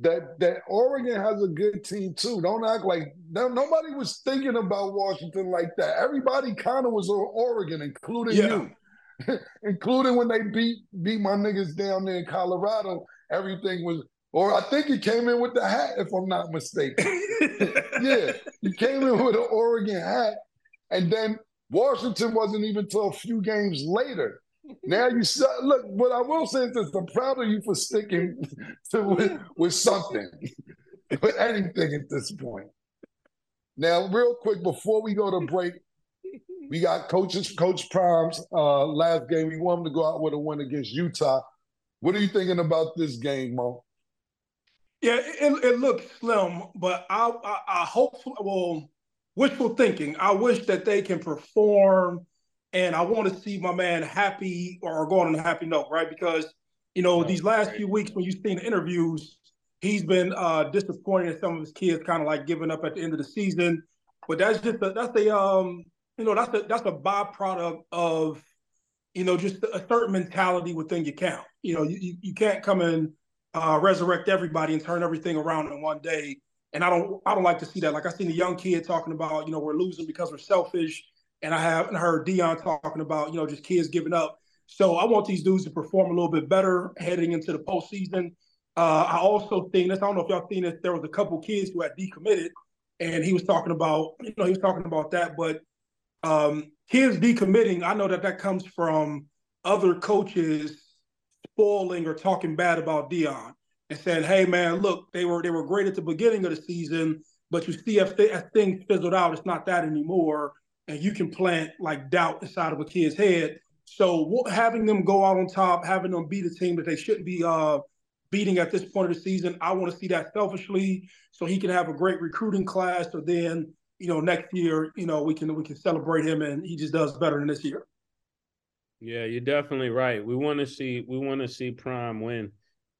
that that Oregon has a good team too. Don't act like nobody was thinking about Washington like that. Everybody kind of was on Oregon, including yeah. you, including when they beat beat my niggas down there in Colorado. Everything was, or I think he came in with the hat, if I'm not mistaken. yeah, he came in with an Oregon hat, and then Washington wasn't even until a few games later now you look. What I will say is this: I'm proud of you for sticking to with, with something, with anything at this point. Now, real quick before we go to break, we got coaches, Coach Prime's uh, last game. We want him to go out with a win against Utah. What are you thinking about this game, Mo? Yeah, it, it looks slim, but I, I, I hope. Well, wishful thinking. I wish that they can perform and I want to see my man happy or going on a happy note, right? Because you know these last few weeks when you've seen the interviews, he's been uh, disappointed in some of his kids, kind of like giving up at the end of the season. But that's just a, that's a um you know that's a that's a byproduct of you know just a certain mentality within your camp. You know you you can't come and uh, resurrect everybody and turn everything around in one day. And I don't I don't like to see that. Like I seen a young kid talking about you know we're losing because we're selfish and I haven't heard Deion talking about, you know, just kids giving up. So I want these dudes to perform a little bit better heading into the postseason. Uh, I also think this. I don't know if y'all seen this. There was a couple kids who had decommitted, and he was talking about, you know, he was talking about that. But um, kids decommitting, I know that that comes from other coaches spoiling or talking bad about Deion and saying, "Hey, man, look, they were they were great at the beginning of the season, but you see, if, they, as things fizzled out, it's not that anymore." And you can plant like doubt inside of a kid's head. So having them go out on top, having them beat a team that they shouldn't be uh, beating at this point of the season, I want to see that selfishly, so he can have a great recruiting class. So then, you know, next year, you know, we can we can celebrate him, and he just does better than this year. Yeah, you're definitely right. We want to see we want to see Prime win.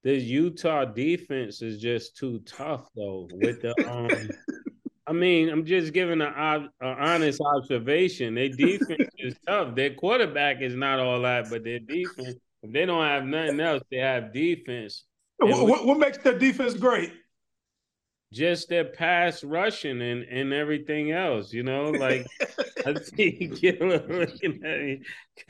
This Utah defense is just too tough though. With the um, I mean, I'm just giving an honest observation. Their defense is tough. Their quarterback is not all that, but their defense, if they don't have nothing else, they have defense. What, what, what makes their defense great? Just their pass rushing and, and everything else, you know, like I you looking at me.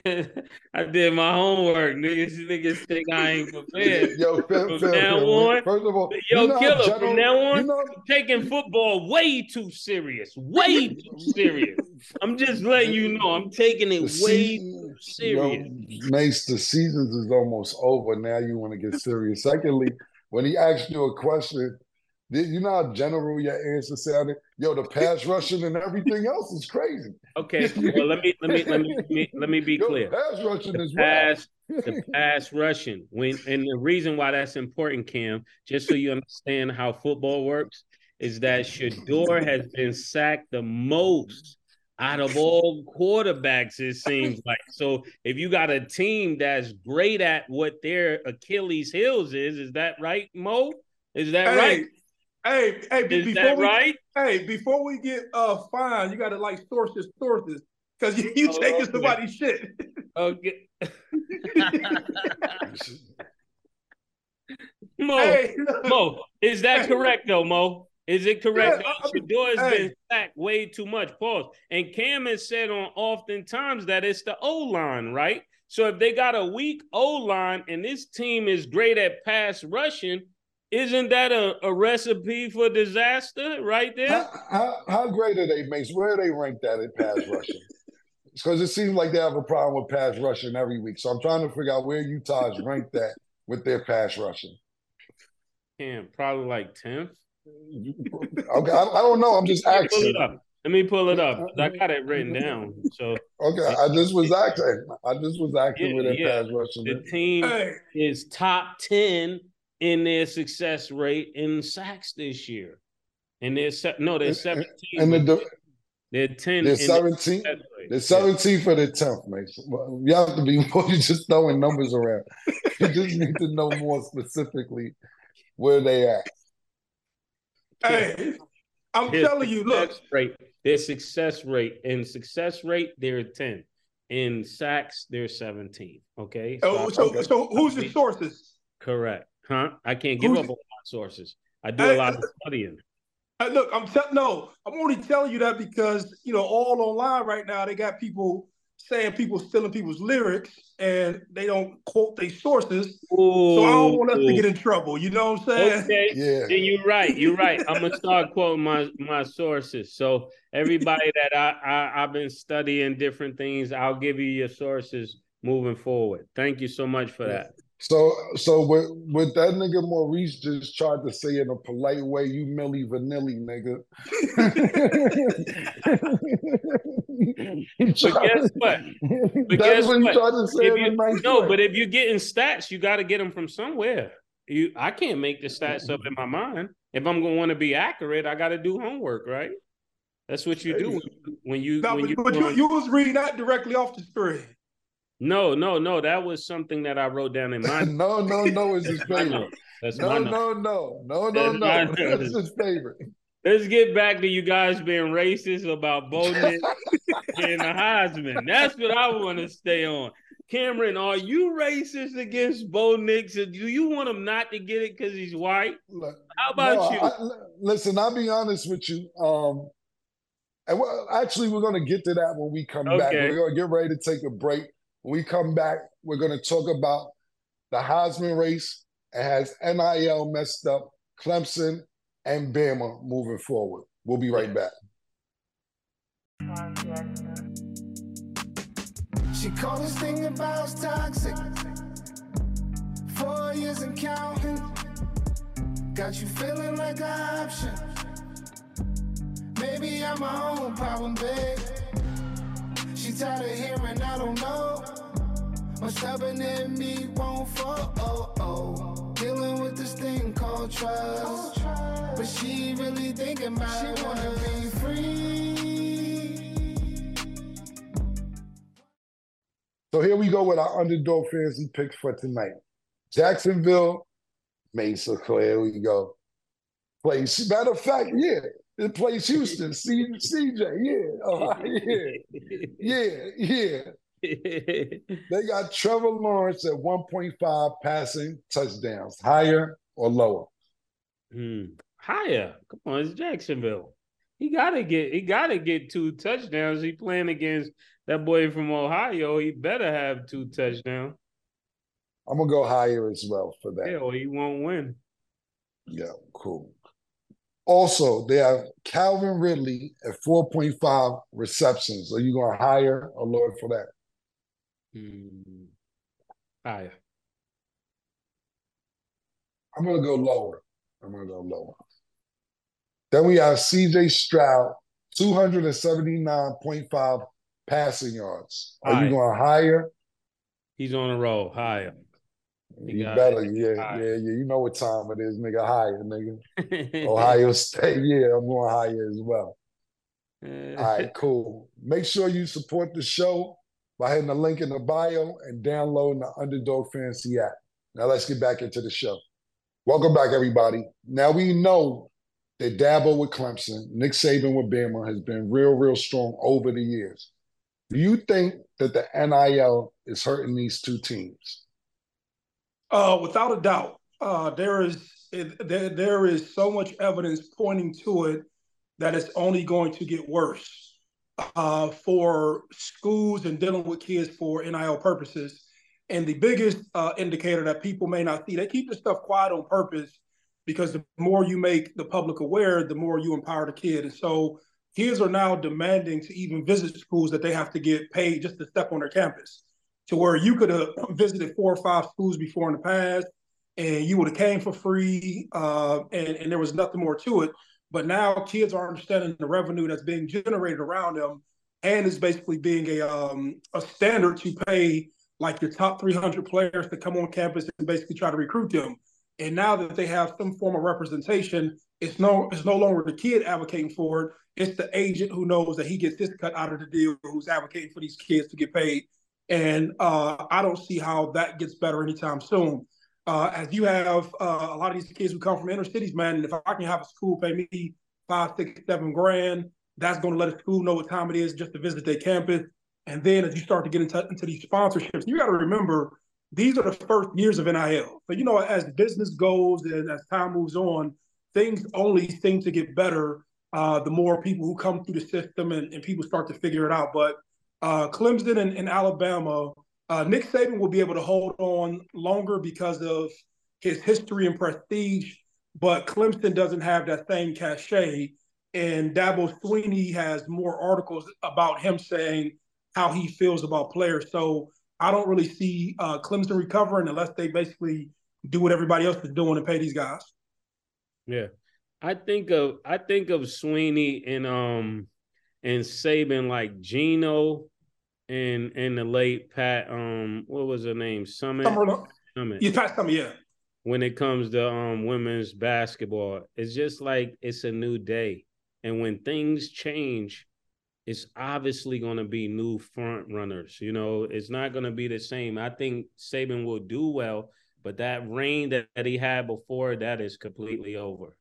I did my homework. Niggas, niggas think I ain't prepared. Yo, from now on, first of all, yo, you know killer. general, from now on, you know, taking football way too serious. Way too serious. I'm just letting you know. I'm taking it way season- too serious. Yo, Mace, the seasons is almost over. Now you want to get serious. Secondly, when he asked you a question, you know how general your answer sounded? Yo, the pass rushing and everything else is crazy. Okay, well let me let me let me let me, let me be Yo, clear. pass rushing The is wild. pass, the pass rushing. When and the reason why that's important, Cam, just so you understand how football works, is that Shedeur has been sacked the most out of all quarterbacks, it seems like. So if you got a team that's great at what their Achilles heels is, is that right, Mo? Is that Hey, right? Hey, hey, Is before that we right? hey, before we get uh fined, you gotta like sources, sources. Cause you, you Oh, taking okay. somebody's shit. Okay. Mo, hey, Mo, is that Hey. correct though, Mo? Is it correct Yeah, I- that I Shedeur has hey. been sacked way too much? Pause. And Cam has said on oftentimes that it's the O line, right? So if they got a weak O line and this team is great at pass rushing, isn't that a, a recipe for disaster right there? How, how, how great are they, Mace? Where are they ranked at in pass rushing? Because it seems like they have a problem with pass rushing every week. So I'm trying to figure out where Utah's ranked at with their pass rushing. Cam, probably like 10th. Okay, I, I don't know. I'm just Let me pull asking. it up. Let me pull it up. 'cause I got it written down. So Okay, I just was acting. I just was asking Yeah, where their yeah. pass rushing the team hey, is top 10 in their success rate in sacks this year. And they're se- no, they're And- 17. And the, the they're 10 they're 17. their success rate. They're 17 for the 10th, Mace. Well, You have to be more than just throwing numbers around. You just need to know more specifically where they at. hey, I'm Their telling you, look, success rate, their success rate in success rate, they're 10. In sacks, they're 17. Okay. So, oh, so so who's your sources? correct. Huh? I can't give Who's- up on my sources. I do Hey, a lot of studying. Hey, look, I'm telling no, I'm only telling you that because you know all online right now they got people saying people stealing people's lyrics and they don't quote their sources. So I don't want us to get in trouble. You know what I'm saying? Okay. Yeah. Then you're right. You're right. I'm gonna start quoting my my sources. So everybody that I, I I've been studying different things, I'll give you your sources moving forward. Thank you so much for that. So, so what, what that nigga Maurice just tried to say in a polite way, you Milli Vanilli, nigga. But guess what? But That's guess what he tried to say If you, nice no, way. but if you're getting stats, you got to get them from somewhere. You, I can't make the stats up in my mind. If I'm gonna want to be accurate, I got to do homework, right? That's what you do when you No, when but, you. but you, you was reading that directly off the screen. No, no, no. That was something that I wrote down in my. no, no, no is his favorite. That's No, no, no, no, no, no. That's his favorite. Let's get back to you guys being racist about Bo Nix and the Heisman. That's what I want to stay on. Cameron, are you racist against Bo Nix? Do you want him not to get it because he's white? How about no, you? I- listen, I'll be honest with you. Um, and well, actually, we're going to get to that when we come back. We're going to get ready to take a break. When we come back, we're going to talk about the Heisman race and has NIL messed up Clemson and Bama moving forward. We'll be right back. She called this thing about toxic. Four years and counting. Got you feeling like an option. Maybe I'm my own problem, babe. She tired of hearing I don't know. My stubborn in me won't fall. Oh, oh. Dealing with this thing called trust. But she really thinking about it. Wanna be free. So here we go with our underdog fantasy picks for tonight. Jacksonville, Mesa, so here we go. Place. matter of fact, yeah, it plays Houston, C, CJ, yeah, yeah, yeah, yeah. They got Trevor Lawrence at 1.5 passing touchdowns, higher or lower? Hmm. higher. Come on, it's Jacksonville. He gotta get he gotta get two touchdowns. He playing against that boy from Ohio. He better have two touchdowns. I'm gonna go higher as well for that. Yeah, or he won't win. Yeah, cool. Also, they have Calvin Ridley at 4.5 receptions. Are you going to hire a Lord for that? Mm, higher. I'm going to go lower. I'm going to go lower. Then we have CJ Stroud, 279.5 passing yards. Are Higher. you going higher? He's on a roll. Higher. You better, it. yeah, yeah, yeah. You know what time it is, nigga. Higher, nigga. Ohio State, yeah, I'm going higher as well. All right, cool. Make sure you support the show by hitting the link in the bio and downloading the Underdog Fantasy app. Now let's get back into the show. Welcome back, everybody. Now we know that Dabo with Clemson, Nick Saban with Bama has been real, real strong over the years. Do you think that the NIL is hurting these two teams? Uh, without a doubt, uh, there is there, there is so much evidence pointing to it that it's only going to get worse uh, for schools and dealing with kids for NIL purposes. And the biggest uh, indicator that people may not see, they keep this stuff quiet on purpose because the more you make the public aware, the more you empower the kid. And so kids are now demanding to even visit schools that they have to get paid just to step on their campus to where you could have visited four or five schools before in the past and you would have came for free uh, and, and there was nothing more to it. But now kids are understanding the revenue that's being generated around them and is basically being a um, a standard to pay like your top 300 players to come on campus and basically try to recruit them. And now that they have some form of representation it's no it's no longer the kid advocating for it. It's the agent who knows that he gets this cut out of the deal who's advocating for these kids to get paid and uh, I don't see how that gets better anytime soon. Uh, as you have uh, a lot of these kids who come from inner cities, man, and if I can have a school pay me five, six, seven grand, that's going to let a school know what time it is just to visit their campus. And then as you start to get into, into these sponsorships, you got to remember these are the first years of NIL. So you know, as business goes and as time moves on, things only seem to get better. Uh, the more people who come through the system and, and people start to figure it out, but uh, Clemson and, and Alabama, uh, Nick Saban will be able to hold on longer because of his history and prestige, but Clemson doesn't have that same cachet. And Dabo Swinney has more articles about him saying how he feels about players. So I don't really see uh, Clemson recovering unless they basically do what everybody else is doing and pay these guys. Yeah. I think of I think of Swinney and um and Saban like Geno and and the late Pat um what was her name? Summitt? Summer, Summitt. You passed some, yeah. when it comes to um women's basketball it's just like it's a new day. And when things change it's obviously going to be new front runners you know? It's not going to be the same. I think Saban will do well but that reign that, that he had before that is completely over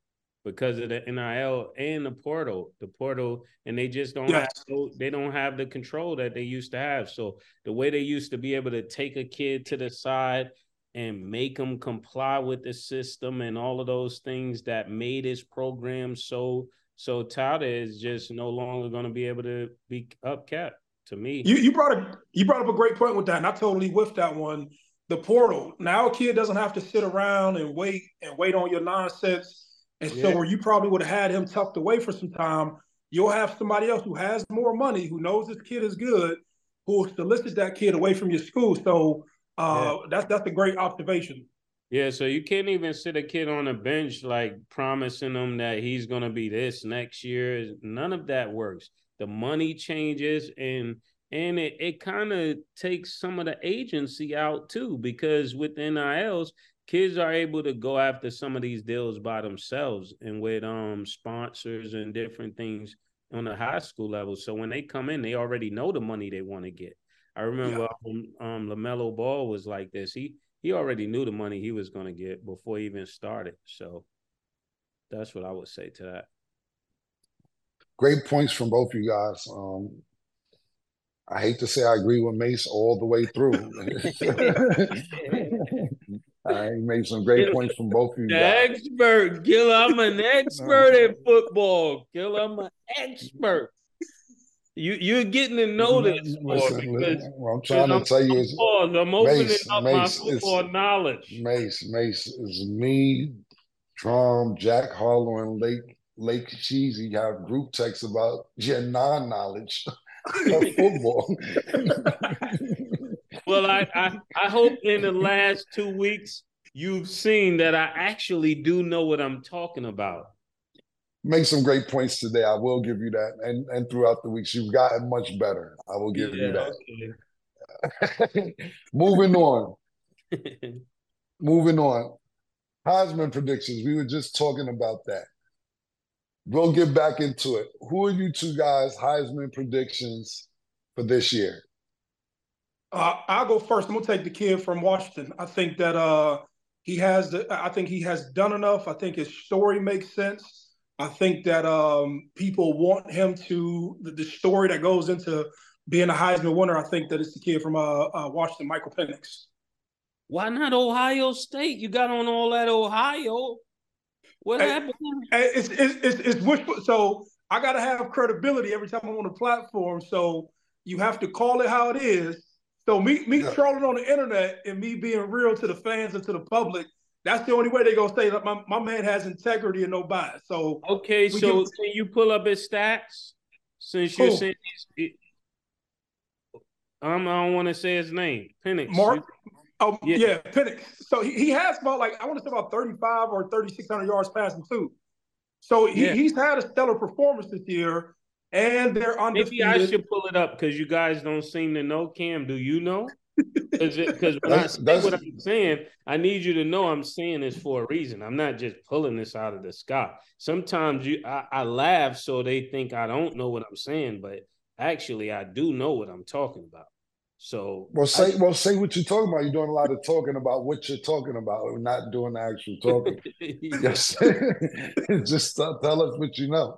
because of the NIL and the portal, the portal, and they just don't Yes. have they don't have the control that they used to have. So the way they used to be able to take a kid to the side and make them comply with the system and all of those things that made his program so so touted is just no longer going to be able to be upkept to me. You you brought a you brought up a great point with that, and I totally whiffed that one. The portal. Now a kid doesn't have to sit around and wait and wait on your nonsense. And so where you probably would have had him tucked away for some time, you'll have somebody else who has more money, who knows this kid is good, who will solicit that kid away from your school. So uh, that's that's a great observation. Yeah, so you can't even sit a kid on a bench like promising them that he's gonna be this next year. None of that works. The money changes and and it, it kind of takes some of the agency out too, because with NILs, kids are able to go after some of these deals by themselves and with um sponsors and different things on the high school level. So when they come in, they already know the money they want to get. I remember um, um LaMelo Ball was like this. He he already knew the money he was going to get before he even started. So that's what I would say to that. Great points from both you guys. Um, I hate to say I agree with Mace all the way through. I made some great points from both of you. The guys. expert, Gil. I'm an expert at football. Gil, I'm an expert. You you're getting to know this Listen, more because what I'm trying I'm- to tell you is, pause, I'm opening Mace, up Mace, my football knowledge. Mace, Mace is me, Trom, Jack Harlow, and Lake Lake Cheesy have group texts about your non-knowledge of football. Well, I, I I hope in the last two weeks you've seen that I actually do know what I'm talking about. Make some great points today. I will give you that, and and throughout the weeks you've gotten much better. I will give you that. Moving on. Moving on. Heisman predictions. We were just talking about that. We'll get back into it. Who are you two guys' Heisman predictions for this year? Uh, I'll go first. I'm gonna take the kid from Washington. I think that uh, he has the. I think he has done enough. I think his story makes sense. I think that um, people want him to the, the story that goes into being a Heisman winner. I think that it's the kid from uh, uh, Washington, Michael Penix. Why not Ohio State? You got on all that Ohio. What Hey, happened? It's it's it's, it's wishful. So I got to have credibility every time I'm on a platform. So you have to call it how it is. So me me Yeah. trolling on the internet and me being real to the fans and to the public. That's the only way they're gonna say that my, my man has integrity and no bias. So Okay, so give- can you pull up his stats? Since you're Who? saying he's, um, I don't want to say his name. Penix. Mark, oh Yeah. yeah, Penix. So he, he has about like I want to say about 35 or 3600 yards passing too. So he, Yeah. he's had a stellar performance this year, and they're on Maybe undefeated. I should pull it up because you guys don't seem to know. Cam, do you know? Because I That's- say that's- what I'm saying, I need you to know I'm saying this for a reason. I'm not just pulling this out of the sky. Sometimes you, I, I laugh so they think I don't know what I'm saying, but actually I do know what I'm talking about. So Well, say I- well, say what you're talking about. You're doing a lot of talking about what you're talking about, and not doing the actual talking. yes, just uh, tell us what you know.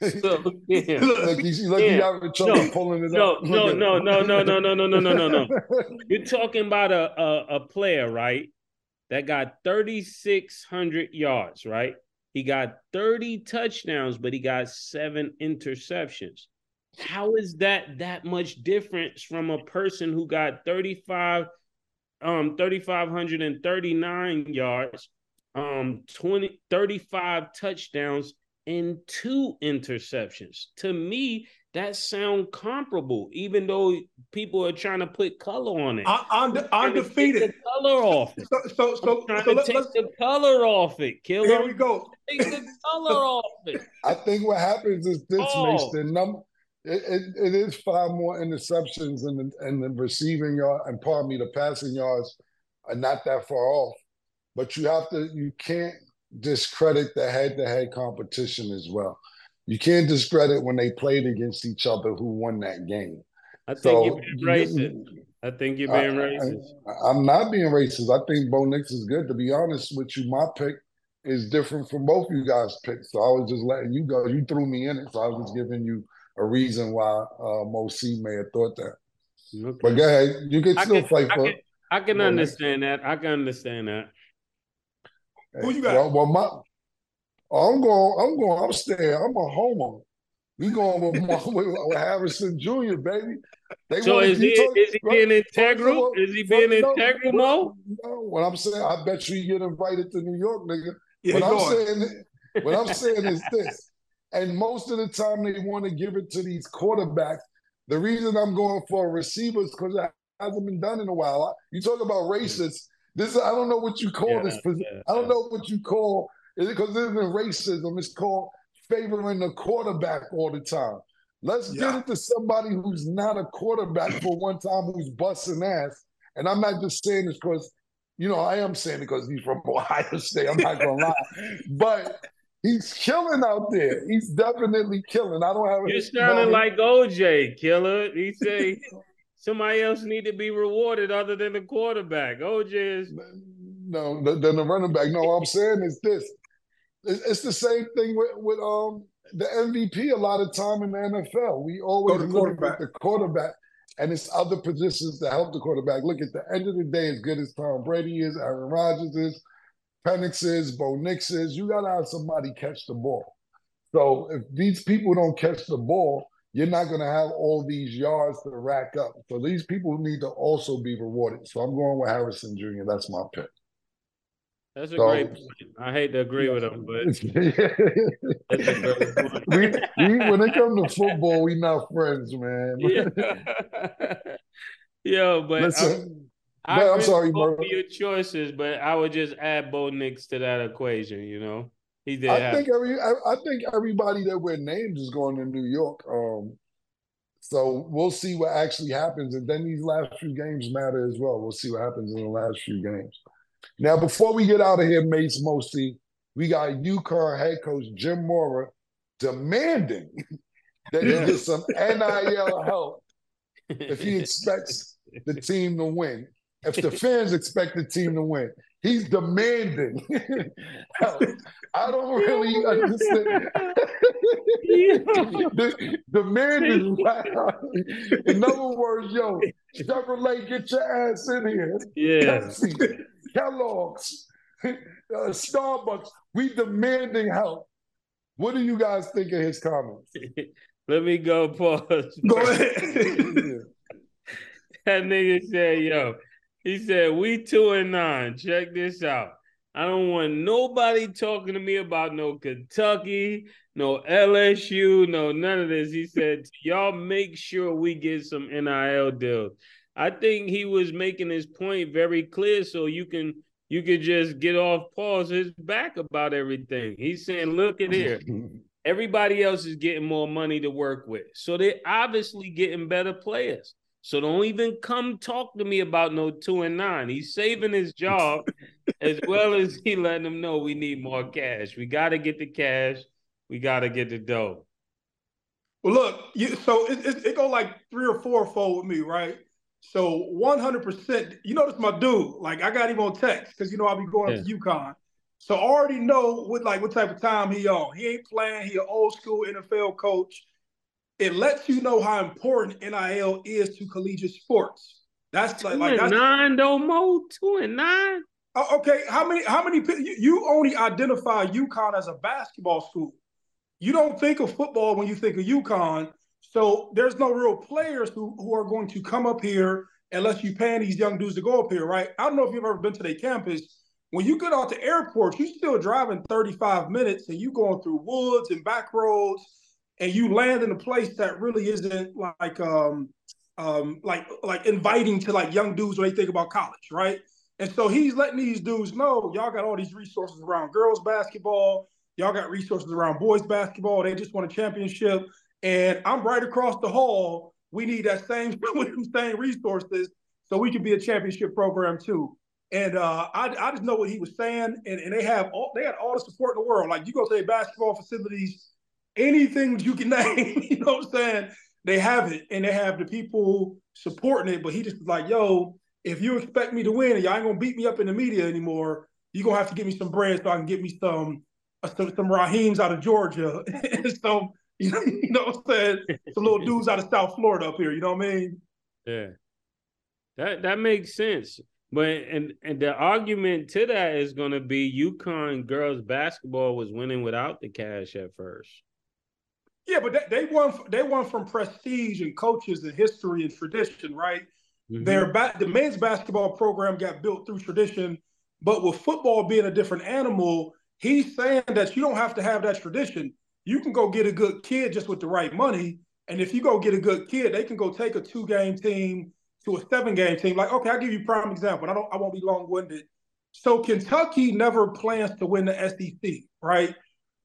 so yeah. Look, look, you Yeah. having trouble No, pulling it no, up. no, no, no, no, no, no, no, no, no, no, no. You're talking about a, a, a player, right? That got 3,600 yards, right? He got 30 touchdowns, but he got seven interceptions. How is that that much difference from a person who got 35, um, 3,539 yards, um, 20, 35 touchdowns, and two interceptions? To me, that sound comparable, even though people are trying to put color on it. Un- unde- Trying to take undefeated. the color off it. So, so, so, Trying so to let, take us the color off it. Kill here we go. Take the color off it. I think what happens is this Oh. makes the number. It, it, it is five more interceptions and and the receiving yard and pardon me the passing yards are not that far off, but you have to you can't discredit the head to head competition as well. You can't discredit when they played against each other who won that game. I think So you're being racist. I think you're being racist. I, am not being racist. I think Bo Nix is good. To be honest with you, my pick is different from both you guys' picks. So I was just letting you go. You threw me in it, so I was just giving you a reason why uh, Mo C may have thought that. Okay. But go ahead. You can still can, fight I for can, I can Bo Nix. understand that. I can understand that. Who you got? Well, well my, I'm going. I'm going upstairs. I'm a homer. We going with, my, with, with Harrison Jr. Baby. They So is he talking- is he being integral? all- Is he being no, integral, no, Mo? No, what I'm saying, I bet you get invited to New York, nigga. Yeah, what I'm on. saying, what I'm saying is this, and most of the time they want to give it to these quarterbacks. The reason I'm going for a receiver is because it hasn't been done in a while. You talk about racist. This I don't know what you call Yeah, this. yeah, I don't yeah. know what you call it because it isn't racism. It's called favoring the quarterback all the time. Let's get it to somebody who's not a quarterback for one time who's busting ass. And I'm not just saying this because, you know, I am saying it because he's from Ohio State. I'm not gonna lie, but he's killing out there. He's definitely killing. I don't have. You're no- sounding like OJ, killer. He say somebody else need to be rewarded other than the quarterback. OJ is no, than the running back. No, what I'm saying is this. It's, it's the same thing with with um the MVP. A lot of time in the NFL, we always Go to look at the quarterback. and it's other positions to help the quarterback. Look, at the end of the day, as good as Tom Brady is, Aaron Rodgers is, Penix is, Bo Nix is, you got to have somebody catch the ball. So if these people don't catch the ball, you're not going to have all these yards to rack up. So these people need to also be rewarded. So I'm going with Harrison Jr. That's my pick. That's a so, great point. I hate to agree with him, but we, we, when it comes to football, we not friends, man. yeah. Yo, but Listen, I, but I'm sorry, both your choices, but I would just add Bo Nix to that equation. You know, he did. I think every I, I, think everybody that we're named is going to New York. Um, so we'll see what actually happens, and then these last few games matter as well. We'll see what happens in the last few games. Now, before we get out of here, Mase Mosley, we got UConn head coach Jim Mora demanding that he get some NIL help if he expects the team to win. If the fans expect the team to win, he's demanding. I don't really understand. the, demand is loud. In other words, yo, Chevrolet, get your ass in here. Yeah. Pepsi, Kellogg's, uh, Starbucks, we demanding help. What do you guys think of his comments? Let me go pause. Go ahead. that nigga said, yo, he said, we two and nine. Check this out. I don't want nobody talking to me about no Kentucky, no LSU, no none of this. He said, y'all make sure we get some NIL deals. I think he was making his point very clear so you can you can just get off pause his back about everything. He's saying, look at here. Everybody else is getting more money to work with. So they're obviously getting better players. So don't even come talk to me about no two and nine. He's saving his job as well as he letting them know we need more cash. We got to get the cash. We got to get the dough. Well, look, you, so it, it, it go like three or four fold with me, right? So 100%, you know, this my dude. Like I got him on text because you know I'll be going yeah. up to UConn. So I already know what like what type of time he on. He ain't playing. He an old school NFL coach. It lets you know how important NIL is to collegiate sports. That's two like, like that's, nine, don't mo two and nine. Uh, okay, how many? How many? You, only identify UConn as a basketball school. You don't think of football when you think of UConn. So there's no real players who, who are going to come up here unless you paying these young dudes to go up here, right? I don't know if you've ever been to their campus. When you get out to airport, you're still driving 35 minutes and you're going through woods and back roads and you land in a place that really isn't like um um like like inviting to like young dudes when they think about college, right? And so he's letting these dudes know y'all got all these resources around girls basketball, y'all got resources around boys basketball. They just won a championship and I'm right across the hall. We need that same same resources so we can be a championship program too. And uh, I, I just know what he was saying, and, and they have all they had all the support in the world. Like you go to their basketball facilities, anything you can name, you know what I'm saying? They have it, and they have the people supporting it. But he just was like, "Yo, if you expect me to win, and y'all ain't gonna beat me up in the media anymore, you're gonna have to give me some bread so I can get me some uh, some, some Raheems out of Georgia." so You know, you know what I'm saying? Some little dudes out of South Florida up here. You know what I mean? Yeah, that that makes sense. But and and the argument to that is going to be UConn girls basketball was winning without the cash at first. Yeah, but they, they won. They won from prestige and coaches and history and tradition, right? Mm-hmm. Their ba- the men's basketball program got built through tradition, but with football being a different animal, he's saying that you don't have to have that tradition you can go get a good kid just with the right money. And if you go get a good kid, they can go take a two game team to a seven game team. Like, okay, I'll give you prime example. I don't I won't be long winded. So Kentucky never plans to win the SEC, right?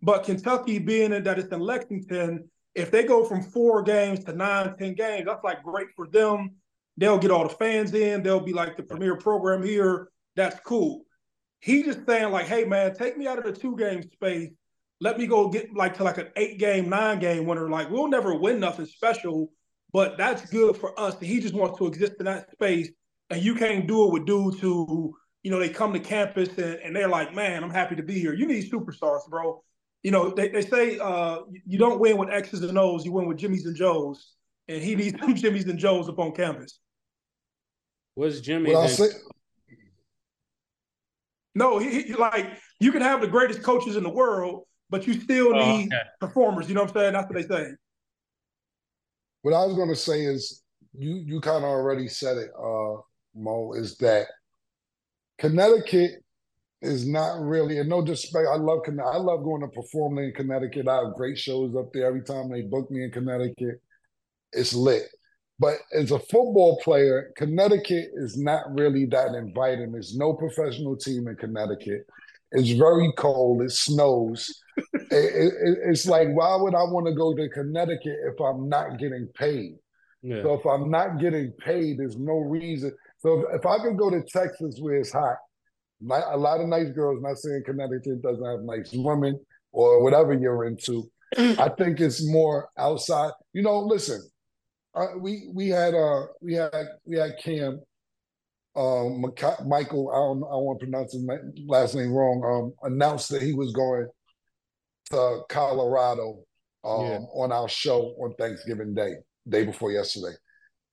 But Kentucky being in that it's in Lexington, if they go from four games to nine, ten games, that's like great for them. They'll get all the fans in. They'll be like the premier program here. That's cool. He just saying like, hey man, take me out of the two game space let me go get like to like an eight game, nine game winner. Like we'll never win nothing special, but that's good for us. He just wants to exist in that space, and you can't do it with dudes who you know they come to campus and, and they're like, man, I'm happy to be here. You need superstars, bro. You know they, they say uh, you don't win with X's and O's, you win with Jimmys and Joes. and he needs some Jimmys and Joes up on campus. What's Jimmy? Well, say, No, he, he- like you can have the greatest coaches in the world, but you still Oh, need okay. performers. You know what I'm saying? That's what they say. what I was going to say is you you kind of already said it, uh, Mo. Is that Connecticut is not really, and no disrespect, I love I love going to perform in Connecticut. I have great shows up there every time they book me in Connecticut. It's lit. But as a football player, Connecticut is not really that inviting. There's no professional team in Connecticut. It's very cold. It snows. It- it- it- it's like, why would I want to go to Connecticut if I'm not getting paid? Yeah. So if I'm not getting paid, there's no reason. So if, if I could go to Texas where it's hot, ni- a lot of nice girls, not saying Connecticut doesn't have nice women or whatever you're into. I think it's more outside. You know, listen, uh, we we had uh we had we had Cam, um Mca- Michael. I don't I don't want to pronounce his last name wrong. Um, announced that he was going to Colorado um Yeah. on our show on Thanksgiving Day, day before yesterday,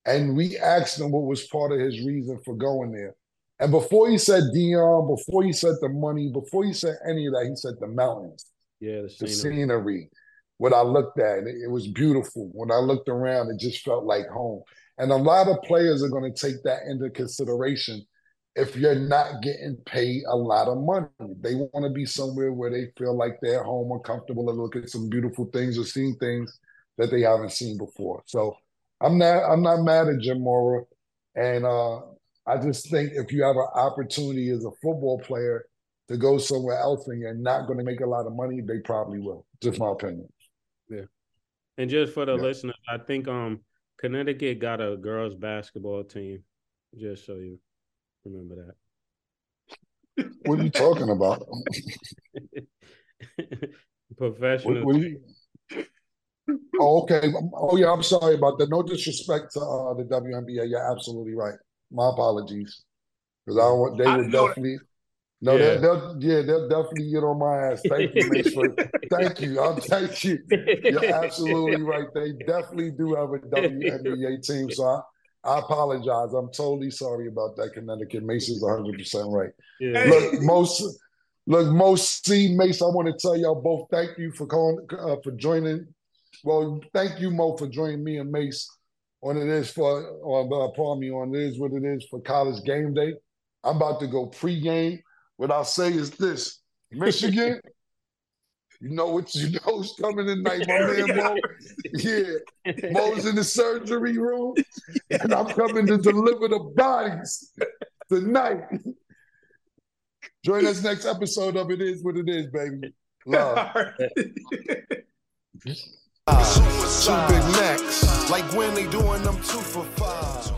and we asked him what was part of his reason for going there. And before he said Deion, before he said the money, before he said any of that, he said the mountains Yeah, the the scenery. scenery. What I looked at, it, it was beautiful. When I looked around, it just felt like home. And a lot of players are going to take that into consideration if you're not getting paid a lot of money. They want to be somewhere where they feel like they're home or comfortable and look at some beautiful things or seeing things that they haven't seen before. So I'm not I'm not mad at Jim Mora. And uh, I just think if you have an opportunity as a football player to go somewhere else and you're not going to make a lot of money, they probably will. Just my opinion. Yeah. And just for the Yeah. listeners, I think um Connecticut got a girls basketball team. Just so you remember that. What are you talking about? Professional. What, what you? Oh, okay. Oh, yeah. I'm sorry about that. No disrespect to uh, the WNBA. You're absolutely right. My apologies. Because I don't want. They I would didn't that. definitely. No, Yeah. they'll, they'll, yeah, they'll definitely get on my ass. Thank you, Mase. For, thank you. I'll thank you. You're absolutely right. They definitely do have a WNBA team. So I, I apologize. I'm totally sorry about that, Connecticut. Mase is 100% right. Yeah. Look, most look, most C Mase. I want to tell y'all both thank you for calling uh, for joining. Well, thank you, Mo, for joining me and Mase on it is for or uh, pardon me on it is what it is for college game day. I'm about to go pregame. What I'll say is this: Michigan. You know what you know is coming tonight, my man Mo. Yeah, Mo's in the surgery room, and I'm coming to deliver the bodies tonight. Join us next episode of It Is What It Is, baby. Love. Two big Macs, like when they doing them two for five.